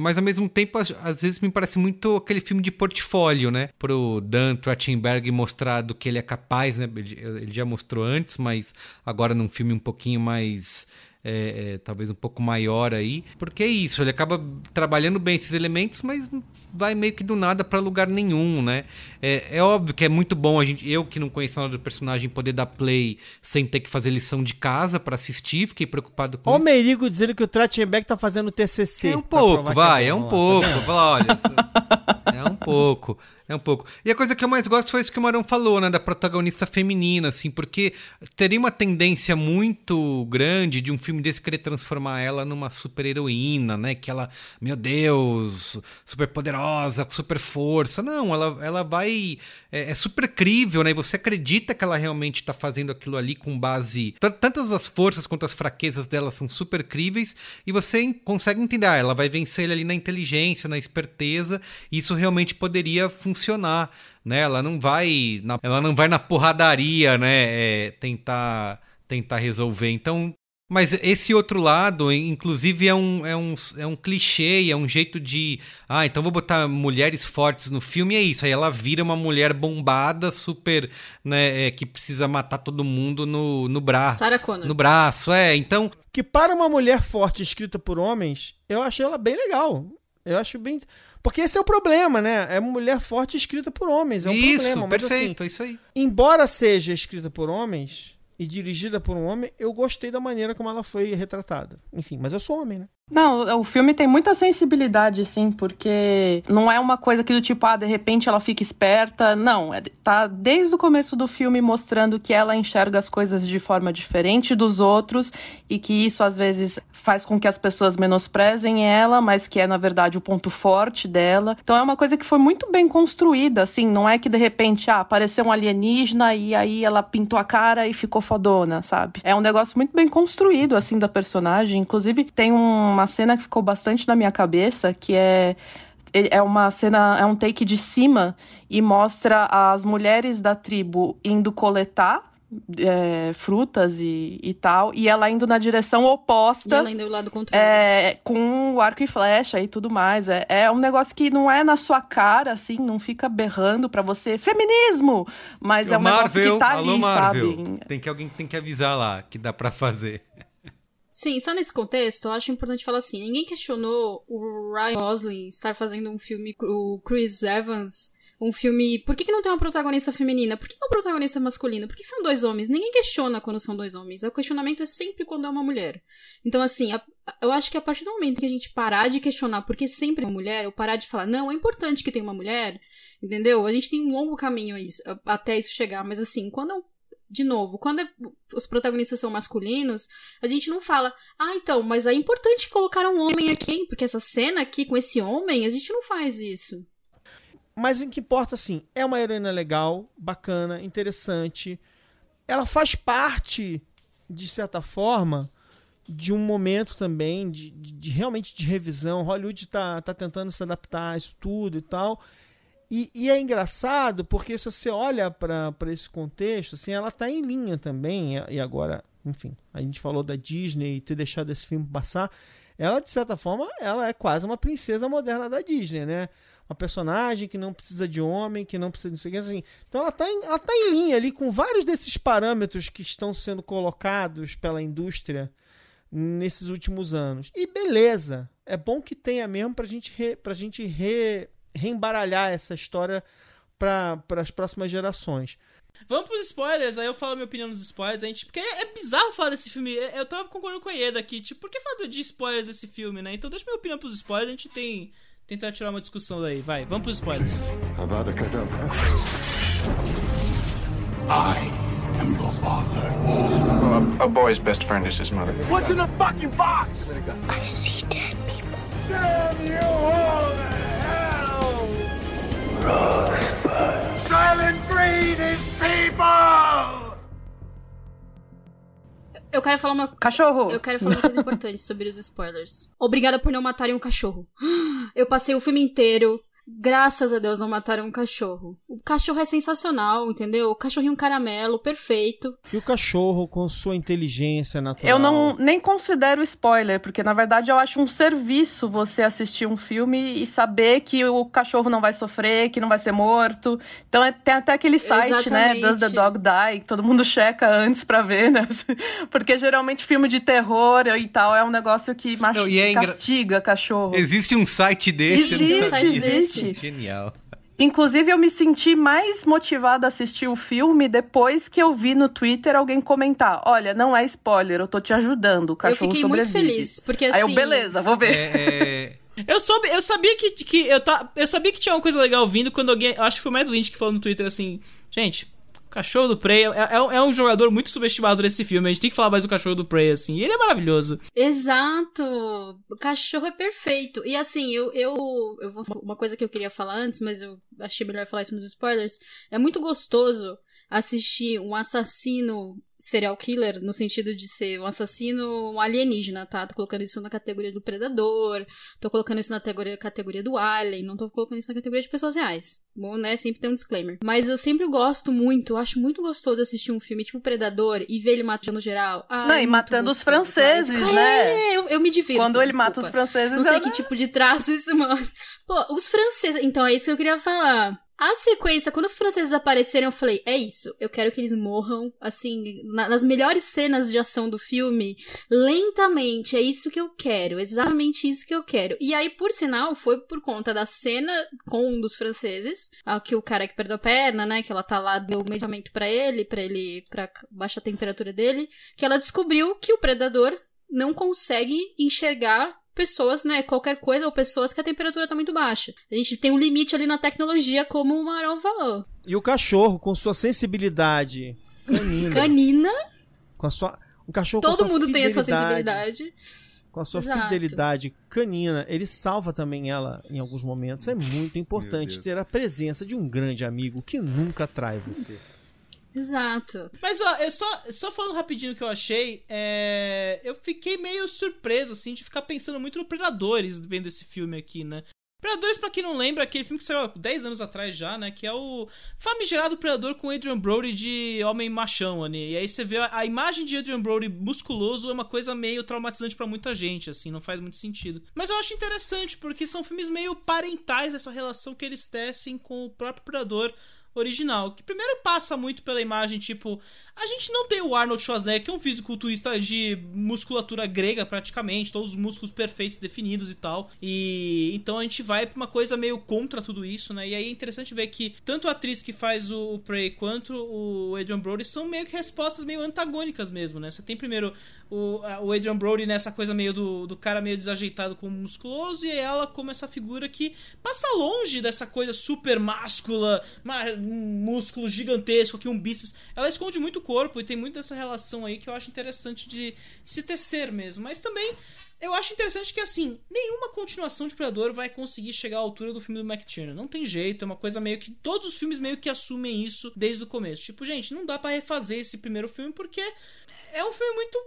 A: Mas ao mesmo tempo, às vezes me parece muito aquele filme de portfólio, né? Pro Dan Trachtenberg mostrar do que ele é capaz, né? Ele já mostrou antes, mas agora num filme um pouquinho mais. é, é, talvez um pouco maior aí. Porque é isso, ele acaba trabalhando bem esses elementos, mas vai meio que do nada pra lugar nenhum, né? É, é óbvio que é muito bom a gente, eu que não conheço nada do personagem, poder dar play sem ter que fazer lição de casa pra assistir. Fiquei preocupado com
E: Ó o
A: isso.
E: Merigo dizendo que o Trachtenberg tá fazendo TCC.
A: É um pouco,
E: que
A: vai, é um
E: tá
A: pouco. Fala, olha, é um [LAUGHS] pouco, é um pouco. E a coisa que eu mais gosto foi isso que o Marão falou, né, da protagonista feminina, assim, porque teria uma tendência muito grande de um filme desse querer transformar ela numa super heroína, né, que ela, meu Deus, super poderosa, com super força. Não, ela, ela vai, é, é super crível, né, e você acredita que ela realmente tá fazendo aquilo ali com base, tantas as forças quanto as fraquezas dela são super críveis, e você consegue entender, ah, ela vai vencer ele ali na inteligência, na esperteza, e isso realmente poderia funcionar, né? Ela não vai na, ela não vai na porradaria, né? é, tentar tentar resolver. Então, mas esse outro lado, inclusive, é um, é, um, é um clichê, é um jeito de. Ah, então vou botar mulheres fortes no filme, e é isso. Aí ela vira uma mulher bombada, super. Né, é, que precisa matar todo mundo no, no braço.
C: Sarah Connor.
A: No braço, é. Então,
E: Que para uma mulher forte escrita por homens, eu achei ela bem legal. Eu acho bem. Porque esse é o problema, né? É mulher forte escrita por homens. É um
A: isso,
E: problema. Mas,
A: perfeito,
E: assim,
A: é isso aí.
E: embora seja escrita por homens e dirigida por um homem, eu gostei da maneira como ela foi retratada. Enfim, mas eu sou homem, né?
G: Não, o filme tem muita sensibilidade, sim, porque não é uma coisa que do tipo, ah, de repente ela fica esperta. Não, é, tá desde o começo do filme mostrando que ela enxerga as coisas de forma diferente dos outros e que isso às vezes faz com que as pessoas menosprezem ela, mas que é na verdade o ponto forte dela. Então é uma coisa que foi muito bem construída, assim, não é que de repente, ah, apareceu um alienígena e aí ela pintou a cara e ficou fodona, sabe? É um negócio muito bem construído, assim, da personagem. Inclusive, tem uma cena que ficou bastante na minha cabeça, que é é uma cena, é um take de cima e mostra as mulheres da tribo indo coletar é, frutas e, e tal, e ela indo na direção oposta. E
C: ela indo do lado contrário.
G: É, com o arco e flecha e tudo mais. É, é um negócio que não é na sua cara, assim, não fica berrando pra você, feminismo! Mas é, é um Marvel, negócio que tá alô, ali, Marvel. sabe?
A: Tem que, alguém tem que avisar lá que dá pra fazer.
C: Sim, só nesse contexto, eu acho importante falar assim: ninguém questionou o Ryan Gosling estar fazendo um filme, o Chris Evans um filme. Por que, que não tem uma protagonista feminina? Por que, que é um protagonista masculino? Por que são dois homens? Ninguém questiona quando são dois homens. O questionamento é sempre quando é uma mulher. Então, assim, a, eu acho que a partir do momento que a gente parar de questionar porque sempre é uma mulher, ou parar de falar, não, é importante que tenha uma mulher, entendeu? A gente tem um longo caminho isso, até isso chegar. Mas, assim, quando é um de novo, quando é, os protagonistas são masculinos, a gente não fala, ah, então, mas é importante colocar um homem aqui? Porque essa cena aqui com esse homem, a gente não faz isso.
E: Mas o que importa, assim, é uma heroína legal, bacana, interessante. Ela faz parte, de certa forma, de um momento também de, de, de realmente de revisão. Hollywood está tá tentando se adaptar a isso tudo e tal. E, e é engraçado porque se você olha para esse contexto, assim, ela está em linha também. E agora, enfim, a gente falou da Disney e ter deixado esse filme passar. Ela, de certa forma, ela é quase uma princesa moderna da Disney, né? uma personagem que não precisa de homem, que não precisa de não assim. Então ela está em, ela tá em linha ali com vários desses parâmetros que estão sendo colocados pela indústria nesses últimos anos. E beleza, é bom que tenha mesmo para gente re, a gente re, reembaralhar essa história para as próximas gerações.
B: Vamos pros spoilers, aí eu falo a minha opinião nos spoilers, a gente, porque é, é bizarro falar desse filme. Eu tava concordando com a Ieda aqui, tipo, por que falar de spoilers desse filme, né? Então deixa minha opinião pros spoilers, a gente tem tentar tirar uma discussão daí. Vai, vamos pros spoilers. Avada Kedavra. I am your father.
H: Well, a, a, boy's best friend is his mother.
I: What's in the fucking box?
J: I see dead people.
I: Damn you all! Silent breed is people!
C: Eu quero falar uma.
G: Cachorro!
C: Eu quero falar uma coisa importante sobre os spoilers. Obrigada por não matarem um cachorro. Eu passei o filme inteiro Graças a Deus não mataram um cachorro. O cachorro é sensacional, entendeu? O cachorrinho caramelo, perfeito.
E: E o cachorro com sua inteligência natural?
G: Eu não nem considero spoiler, porque na verdade eu acho um serviço você assistir um filme e saber que o cachorro não vai sofrer, que não vai ser morto. Então é, tem até aquele site, né, Exatamente. né, Does the Dog Die, que todo mundo [LAUGHS] checa antes pra ver, né? [LAUGHS] Porque geralmente filme de terror e tal é um negócio que machuca, não, é castiga cachorro.
A: Existe um site desse?
C: Existe um
A: Genial.
G: Inclusive, eu me senti mais motivada a assistir o filme depois que eu vi no Twitter alguém comentar: Olha, não é spoiler, eu tô te ajudando. O cachorro
C: Eu fiquei
G: sobrevive.
C: muito feliz, porque assim.
G: Aí eu, assim, beleza, vou ver.
A: É, é...
B: eu, soube, eu sabia que, que eu, tá, eu sabia que tinha uma coisa legal vindo quando alguém. Acho que foi o Mad Lynch que falou no Twitter assim: Gente, cachorro do Prey é, é, é, um jogador muito subestimado nesse filme. A gente tem que falar mais do cachorro do Prey, assim. Ele é maravilhoso.
C: Exato! O cachorro é perfeito. E assim, eu, eu, eu vou. Uma coisa que eu queria falar antes, mas eu achei melhor falar isso nos spoilers. É muito gostoso assistir um assassino serial killer, no sentido de ser um assassino alienígena, tá? Tô colocando isso na categoria do predador, tô colocando isso na categoria, categoria do alien, não tô colocando isso na categoria de pessoas reais. Bom, né? Sempre tem um disclaimer. Mas eu sempre gosto muito, acho muito gostoso assistir um filme tipo Predador e ver ele matando geral.
G: Ai, não, e matando gostoso, os franceses, cara. né?
C: É, eu, eu me divirto.
G: Quando ele mata os franceses.
C: Não sei que tipo de traço isso, mas. Pô, os franceses. Então é isso que eu queria falar. A sequência, quando os franceses apareceram, eu falei, é isso, eu quero que eles morram, assim, na, nas melhores cenas de ação do filme, lentamente, é isso que eu quero, exatamente isso que eu quero. E aí, por sinal, foi por conta da cena com um dos franceses, que o cara que perdeu a perna, né, que ela tá lá, deu medicamento para ele, para ele, pra baixar a temperatura dele, que ela descobriu que o predador não consegue enxergar pessoas, né, qualquer coisa ou pessoas que a temperatura tá muito baixa. A gente tem um limite ali na tecnologia, como o Marão falou.
E: E o cachorro, com sua sensibilidade canina.
C: Canina,
E: com a sua, o cachorro com
C: todo
E: sua
C: mundo tem a sua
E: fidelidade-
C: sensibilidade.
E: Com a sua
C: Exato.
E: fidelidade canina, ele salva também ela em alguns momentos. É muito importante ter a presença de um grande amigo que nunca trai você.
C: Exato.
B: Mas ó, eu só, só falando rapidinho o que eu achei, é... eu fiquei meio surpreso, assim, de ficar pensando muito no Predadores vendo esse filme aqui, né? Predadores, pra quem não lembra, é aquele filme que saiu há 10 anos atrás já, né? Que é o famigerado Predador com Adrian Brody de homem machão, né? E aí você vê a, a imagem de Adrian Brody musculoso é uma coisa meio traumatizante pra muita gente, assim, não faz muito sentido. Mas eu acho interessante, porque são filmes meio parentais essa relação que eles tecem com o próprio Predador original, que primeiro passa muito pela imagem, tipo, a gente não tem o Arnold Schwarzenegger, que é um fisiculturista de musculatura grega praticamente, todos os músculos perfeitos definidos e tal. E então a gente vai pra uma coisa meio contra tudo isso, né? E aí é interessante ver que tanto a atriz que faz o, o Prey quanto o Adrian Brody são meio que respostas meio antagônicas mesmo, né? Você tem primeiro o, a- o Adrian Brody nessa coisa meio do, do cara meio desajeitado como musculoso e ela como essa figura que passa longe dessa coisa super máscula, ma- um músculo gigantesco aqui, um bíceps. Ela esconde muito o corpo e tem muito dessa relação aí que eu acho interessante de se tecer mesmo. Mas também eu acho interessante que, assim, nenhuma continuação de Predador vai conseguir chegar à altura do filme do McTiernan. Não tem jeito, é uma coisa meio que. Todos os filmes meio que assumem isso desde o começo. Tipo, gente, não dá pra refazer esse primeiro filme porque é um filme muito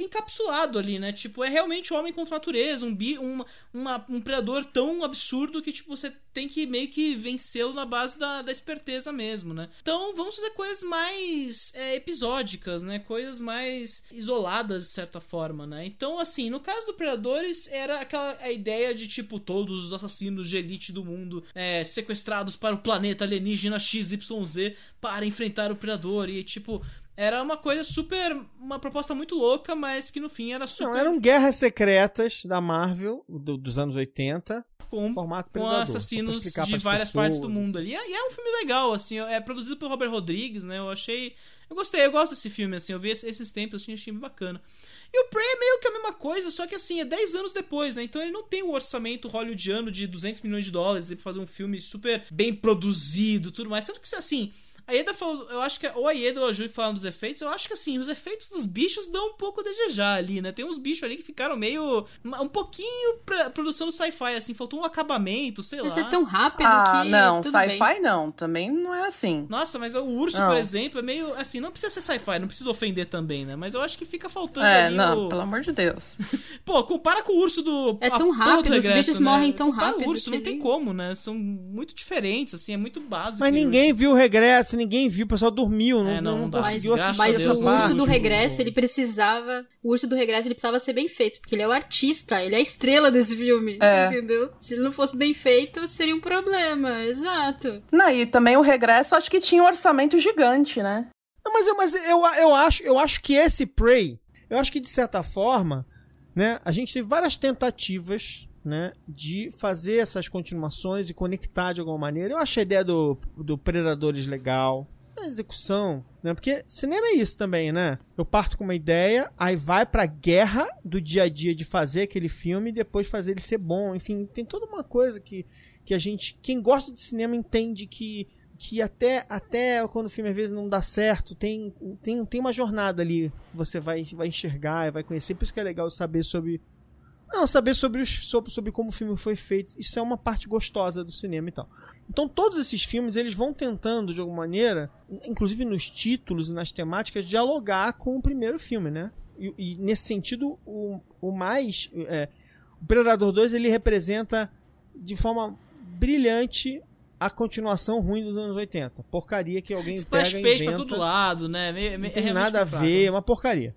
B: encapsulado ali, né? Tipo, é realmente o homem contra a natureza, um, bi, uma, uma- um predador tão absurdo que, tipo, você tem que meio que vencê-lo na base da, da esperteza mesmo, né? Então, vamos fazer coisas mais é, episódicas, né? Coisas mais isoladas, de certa forma, né? Então, assim, no caso do Predadores, era aquela a ideia de, tipo, todos os assassinos de elite do mundo é, sequestrados para o planeta alienígena XYZ para enfrentar o Predador e, tipo... Era uma coisa super. Uma proposta muito louca, mas que no fim era super.
E: Não, eram guerras secretas da Marvel do- dos anos 80.
B: com,
E: formato
B: com
E: Predador,
B: assassinos de várias partes do
E: pessoas,
B: mundo ali. E é, e é um filme legal, assim, é produzido pelo Robert Rodrigues, né? Eu achei. Eu gostei, eu gosto desse filme, assim, eu vi esse- esses tempos, assim, achei bacana. E o Prey é meio que a mesma coisa, só que assim, é 10 anos depois, né? Então ele não tem o orçamento hollywoodiano de 200 milhões de dólares pra fazer um filme super bem produzido tudo mais. Tanto que, assim, a Ieda falou, eu acho que, ou a Ieda ou a Ju que falaram dos efeitos, eu acho que, assim, os efeitos dos bichos dão um pouco a desejar ali, né? Tem uns bichos ali que ficaram meio, um pouquinho pra produção do sci-fi, assim, faltou um acabamento, sei
C: Mas
B: lá.
C: é tão rápido
G: Ah,
C: que.
G: não, sci-fi não. Também não é assim.
B: Nossa, mas o urso,
G: Não.
B: por exemplo, é meio, assim, não precisa ser sci-fi, não precisa ofender também, né? Mas eu acho que fica faltando
G: É,
B: ali
G: não,
B: o...
G: pelo amor de Deus. [LAUGHS]
B: Pô, compara com o urso do.
C: É tão
B: do
C: rápido, os
B: regresso,
C: bichos
B: né?
C: morrem tão
B: Compara
C: rápido
B: O urso
C: que
B: não tem como, né? São muito diferentes, assim, é muito básico.
E: Mas ninguém
B: urso.
E: viu o regresso, ninguém viu, o pessoal dormiu, não,
B: É, não,
E: não,
B: não
E: conseguiu assistir
C: mas
B: Deus,
C: o urso do regresso, ele precisava. O urso do regresso, ele precisava ser bem feito, porque ele é o artista, ele é a estrela desse filme.
G: É.
C: Entendeu? Se ele não fosse bem feito, seria um problema. Exato.
G: Não, e também o regresso acho que tinha um orçamento gigante, né?
E: Não, mas eu, mas eu, eu, acho, eu acho que esse Prey, eu acho que de certa forma, né, a gente teve várias tentativas, né, de fazer essas continuações e conectar de alguma maneira. Eu acho a ideia do, do Predadores legal, a execução, né, porque cinema é isso também, né? Eu parto com uma ideia, aí vai pra guerra do dia a dia de fazer aquele filme e depois fazer ele ser bom. Enfim, tem toda uma coisa que, que a gente, quem gosta de cinema entende que que até, até quando o filme às vezes não dá certo, tem, tem, tem uma jornada ali que você vai, vai enxergar e vai conhecer. Por isso que é legal saber sobre. Não, saber sobre, os, sobre, sobre como o filme foi feito. Isso é uma parte gostosa do cinema e tal. Então, todos esses filmes, eles vão tentando, de alguma maneira, inclusive nos títulos e nas temáticas, dialogar com o primeiro filme, né? E, e nesse sentido, o, o mais. É, o Predador 2 ele representa de forma brilhante a continuação ruim dos anos 80. Porcaria que alguém
B: Splash
E: pega e inventa.
B: pra todo lado, né? Meio-
E: Não
B: meio- é
E: tem nada a ver, é uma porcaria.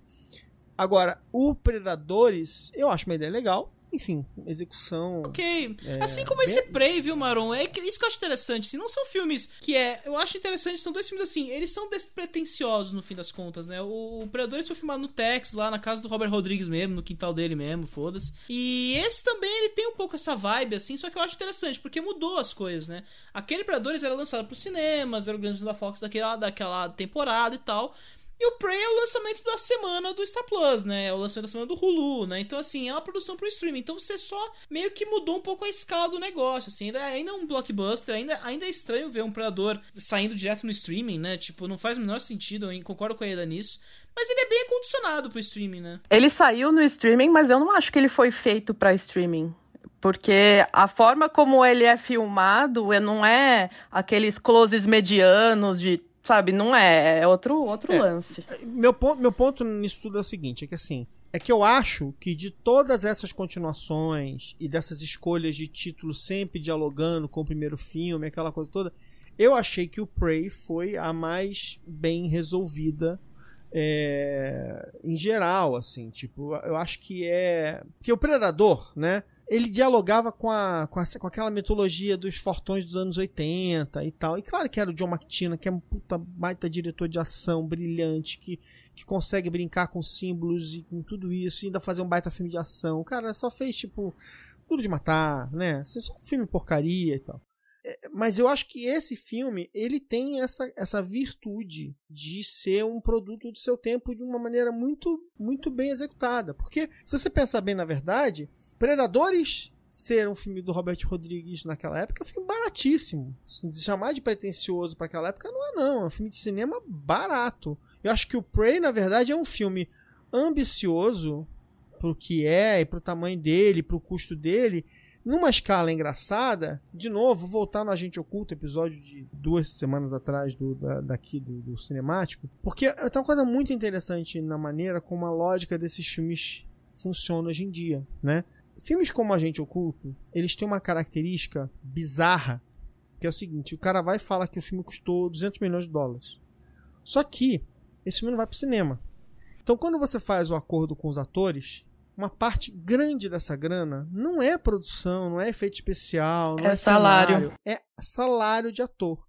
E: Agora, o Predadores, eu acho uma ideia legal. Enfim, execução.
B: Ok.
E: É,
B: assim como esse Prey, viu, Maron? É que- isso que eu acho interessante. Assim, não são filmes que é. Eu acho interessante, são dois filmes assim. Eles são despretensiosos no fim das contas, né? O, o Predadores foi filmado no Texas, lá na casa do Robert Rodrigues mesmo, no quintal dele mesmo, foda-se. E esse também, ele tem um pouco essa vibe, assim, só que eu acho interessante, porque mudou as coisas, né? Aquele Predadores era lançado pros cinemas, era o grande filme da Fox daquela, daquela temporada e tal. E o Prey é o lançamento da semana do Star Plus, né? É o lançamento da semana do Hulu, né? Então, assim, é uma produção pro streaming. Então você só meio que mudou um pouco a escala do negócio, assim. Ainda, ainda é um blockbuster, ainda, ainda é estranho ver um Predador saindo direto no streaming, né? Tipo, não faz o menor sentido, eu concordo com a Eda nisso. Mas ele é bem acondicionado pro streaming, né?
G: Ele saiu no streaming, mas eu não acho que ele foi feito para streaming. Porque a forma como ele é filmado não é aqueles closes medianos de Sabe, não é, é outro, outro é, lance.
E: Meu ponto, meu ponto nisso tudo é o seguinte, é que assim, é que eu acho que de todas essas continuações e dessas escolhas de título sempre dialogando com o primeiro filme, aquela coisa toda, eu achei que o Prey foi a mais bem resolvida é, em geral, assim, tipo, eu acho que é que o Predador, né? Ele dialogava com, a, com, a, com, aquela mitologia dos fortões dos anos 80 e tal. E claro que era o John McTiernan, que é um puta baita diretor de ação brilhante, que, que consegue brincar com símbolos e com tudo isso, e ainda fazer um baita filme de ação. O cara só fez, tipo, Duro de Matar, né? Só um filme porcaria e tal. É, mas eu acho que esse filme, ele tem essa, essa virtude de ser um produto do seu tempo de uma maneira muito, muito bem executada. Porque, se você pensar bem na verdade, Predadores ser um filme do Robert Rodrigues naquela época é um filme baratíssimo. Se chamar de pretencioso para aquela época não é não, é um filme de cinema barato. Eu acho que o Prey, na verdade, é um filme ambicioso pro que é e pro tamanho dele, pro custo dele, numa escala engraçada, de novo, voltar no Agente Oculto, episódio de duas semanas atrás do, da, daqui do, do cinemático, porque tem uma coisa muito interessante na maneira como a lógica desses filmes funciona hoje em dia, né? Filmes como Agente Oculto, eles têm uma característica bizarra, que é o seguinte, o cara vai e fala que o filme custou 200 milhões de dólares. Só que esse filme não vai pro cinema. Então quando você faz o acordo com os atores, uma parte grande dessa grana não é produção, não é efeito especial, não é, é salário. Cenário, é salário de ator.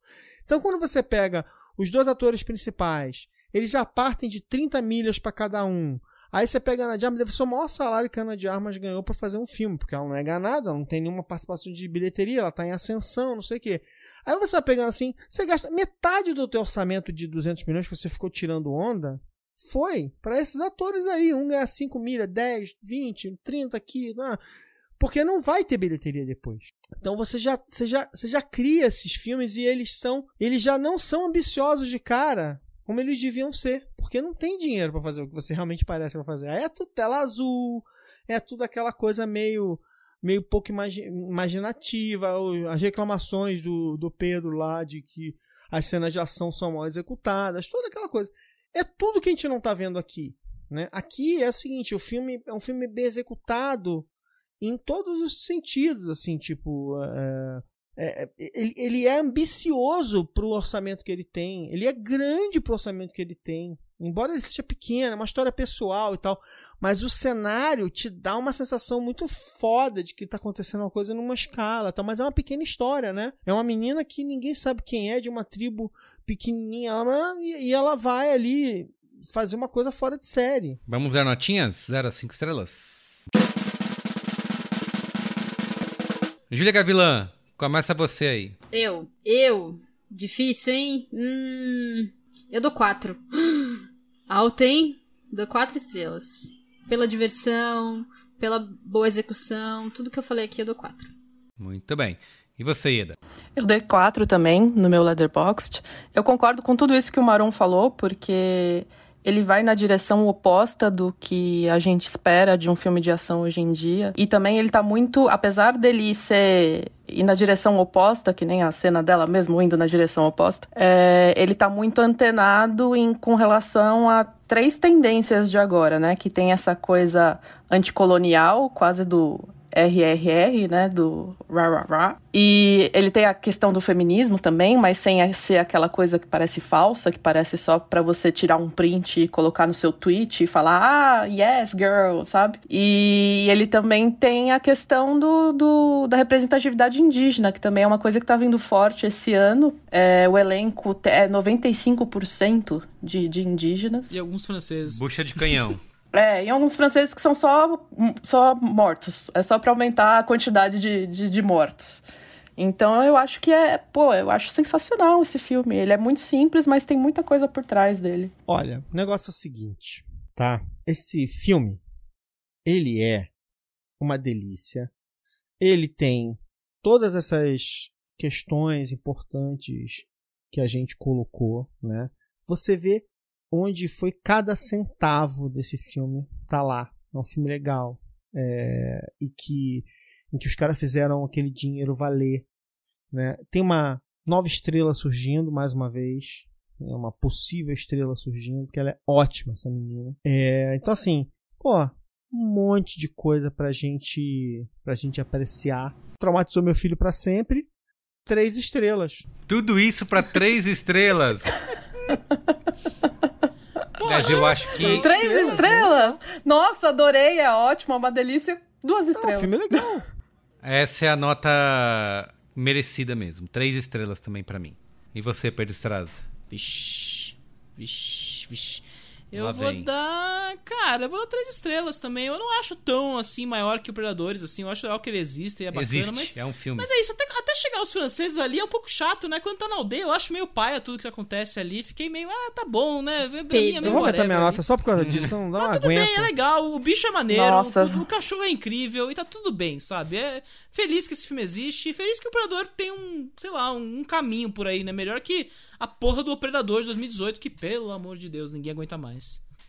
E: Então, quando você pega os dois atores principais, eles já partem de 30 milhas para cada um. Aí você pega a Ana de Armas, deve ser o maior salário que a Ana de Armas ganhou para fazer um filme, porque ela não é ganada, não tem nenhuma participação de bilheteria, ela tá em ascensão, não sei o quê. Aí você vai pegando assim, você gasta metade do teu orçamento de 200 milhões que você ficou tirando onda, foi para esses atores aí. Um ganha 5 milha, 10, 20, 30 aqui. Né? Porque não vai ter bilheteria depois. Então você já, você, já, você já cria esses filmes e eles são. Eles já não são ambiciosos de cara como eles deviam ser. Porque não tem dinheiro para fazer o que você realmente parece vai fazer. Aí é tudo tela azul, é tudo aquela coisa meio meio pouco imaginativa, as reclamações do, do Pedro lá de que as cenas de ação são mal executadas, toda aquela coisa é tudo que a gente não está vendo aqui. Né? Aqui é o seguinte, o filme é um filme bem executado em todos os sentidos, assim, tipo, é, é, é ele, ele é ambicioso para o orçamento que ele tem, ele é grande para o orçamento que ele tem, embora ele seja pequeno, é uma história pessoal e tal, mas o cenário te dá uma sensação muito foda de que está acontecendo uma coisa numa escala, tá? mas é uma pequena história, né? É uma menina que ninguém sabe quem é, de uma tribo pequenininha, e ela vai ali fazer uma coisa fora de série.
A: Vamos ver notinhas? 0 a 5 estrelas. Júlia Gavilã, começa você aí.
C: Eu, eu, difícil, hein? Hum, eu dou 4. Hein? Dou 4 estrelas. Pela diversão, pela boa execução, tudo que eu falei aqui eu dou 4.
A: Muito bem. E você, Ida?
G: Eu dei quatro também no meu Letterboxd. Eu concordo com tudo isso que o Maron falou, porque ele vai na direção oposta do que a gente espera de um filme de ação hoje em dia. E também ele tá muito, apesar dele ser ir na direção oposta, que nem a cena dela mesmo indo na direção oposta, é, ele tá muito antenado em, com relação a três tendências de agora, né? Que tem essa coisa anticolonial, quase do RRR, né, do Ra Ra Ra. E ele tem a questão do feminismo também, mas sem ser aquela coisa que parece falsa, que parece só para você tirar um print e colocar no seu tweet e falar, ah, yes, girl, sabe? E ele também tem a questão do, do da representatividade indígena, que também é uma coisa que tá vindo forte esse ano. É, o elenco é 95% de, de indígenas.
B: E alguns franceses.
A: Bucha de canhão. [LAUGHS]
G: É, e alguns franceses que são só, só mortos. É só para aumentar a quantidade de, de, de mortos. Então eu acho que é, pô, eu acho sensacional esse filme. Ele é muito simples, mas tem muita coisa por trás dele.
E: Olha, o negócio é o seguinte, tá? Esse filme, ele é uma delícia. Ele tem todas essas questões importantes que a gente colocou, né? Você vê onde foi cada centavo desse filme tá lá. É um filme legal. É, e que em que os caras fizeram aquele dinheiro valer. Né? Tem uma nova estrela surgindo mais uma vez. É uma possível estrela surgindo, porque ela é ótima, essa menina. É, então, assim, pô, um monte de coisa pra gente, pra gente apreciar. Traumatizou meu filho para sempre. Três estrelas.
A: Tudo isso para três estrelas. [LAUGHS] Mas eu acho que.
G: Três estrelas? Nossa, adorei, é ótimo, é uma delícia. Duas estrelas.
E: É um filme legal.
A: Essa é a nota merecida mesmo. Três estrelas também para mim. E você, Pedro Estraza?
B: Vixe, vixe, vixe. Eu
A: Lá
B: vou
A: vem.
B: dar. Cara, eu vou dar três estrelas também. Eu não acho tão assim maior que o Predadores, assim. Eu acho legal que ele existe e é bacana,
A: Existe,
B: mas.
A: é um filme.
B: Mas é isso, até, até chegar os franceses ali é um pouco chato, né? Quando tá na aldeia, eu acho meio paia tudo que acontece ali. Fiquei meio, ah, tá bom, né? Draminha
E: Eu vou aumentar
B: whatever
E: minha
B: ali.
E: nota só por causa disso. eu Não, não
B: Tudo
E: aguento.
B: bem, é legal, o bicho é maneiro,
G: Nossa.
B: o, o cachorro é incrível e tá tudo bem, sabe? É feliz que esse filme existe e feliz que o Predador tem um, sei lá, um, um caminho por aí, né? Melhor que a porra do Predador de 2018, que pelo amor de Deus, ninguém aguenta mais.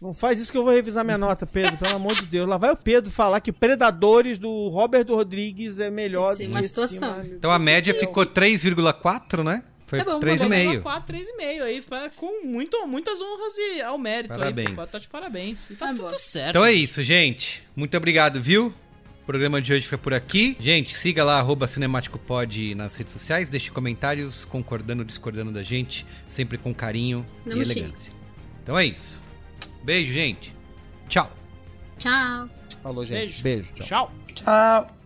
E: Não faz isso que eu vou revisar minha nota, Pedro. Pelo amor de Deus. Lá vai o Pedro falar que Predadores do Robert Rodrigues é melhor
C: Sim,
E: do
C: uma
E: que
C: situação.
E: filme.
A: Então a média ficou 3,4, né? Foi
C: Tá bom,
A: 3,5.
B: 4, 3,5 aí, com muito, muitas honras e ao mérito
A: Parabéns.
B: aí. Tá de parabéns. E tá,
C: Tá
B: tudo
C: bom.
B: certo.
A: Então é isso, gente. Muito obrigado, viu? O programa de hoje foi por aqui. Gente, siga lá, arroba CinemáticoPod nas redes sociais. Deixe comentários concordando ou discordando da gente. Sempre com carinho
C: Não
A: e elegância. Então é isso. Beijo, gente. Tchau.
C: Tchau.
E: Falou, gente.
B: Beijo.
E: Beijo. tchau.
B: Tchau.
G: Tchau.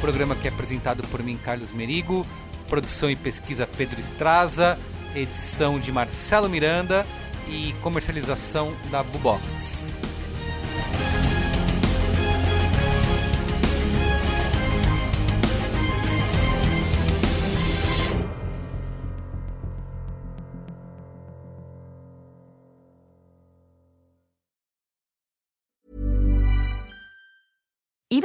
A: Programa que é apresentado por mim, Carlos Merigo. Produção e pesquisa Pedro Estraza. Edição de Marcelo Miranda. E comercialização da Bubox.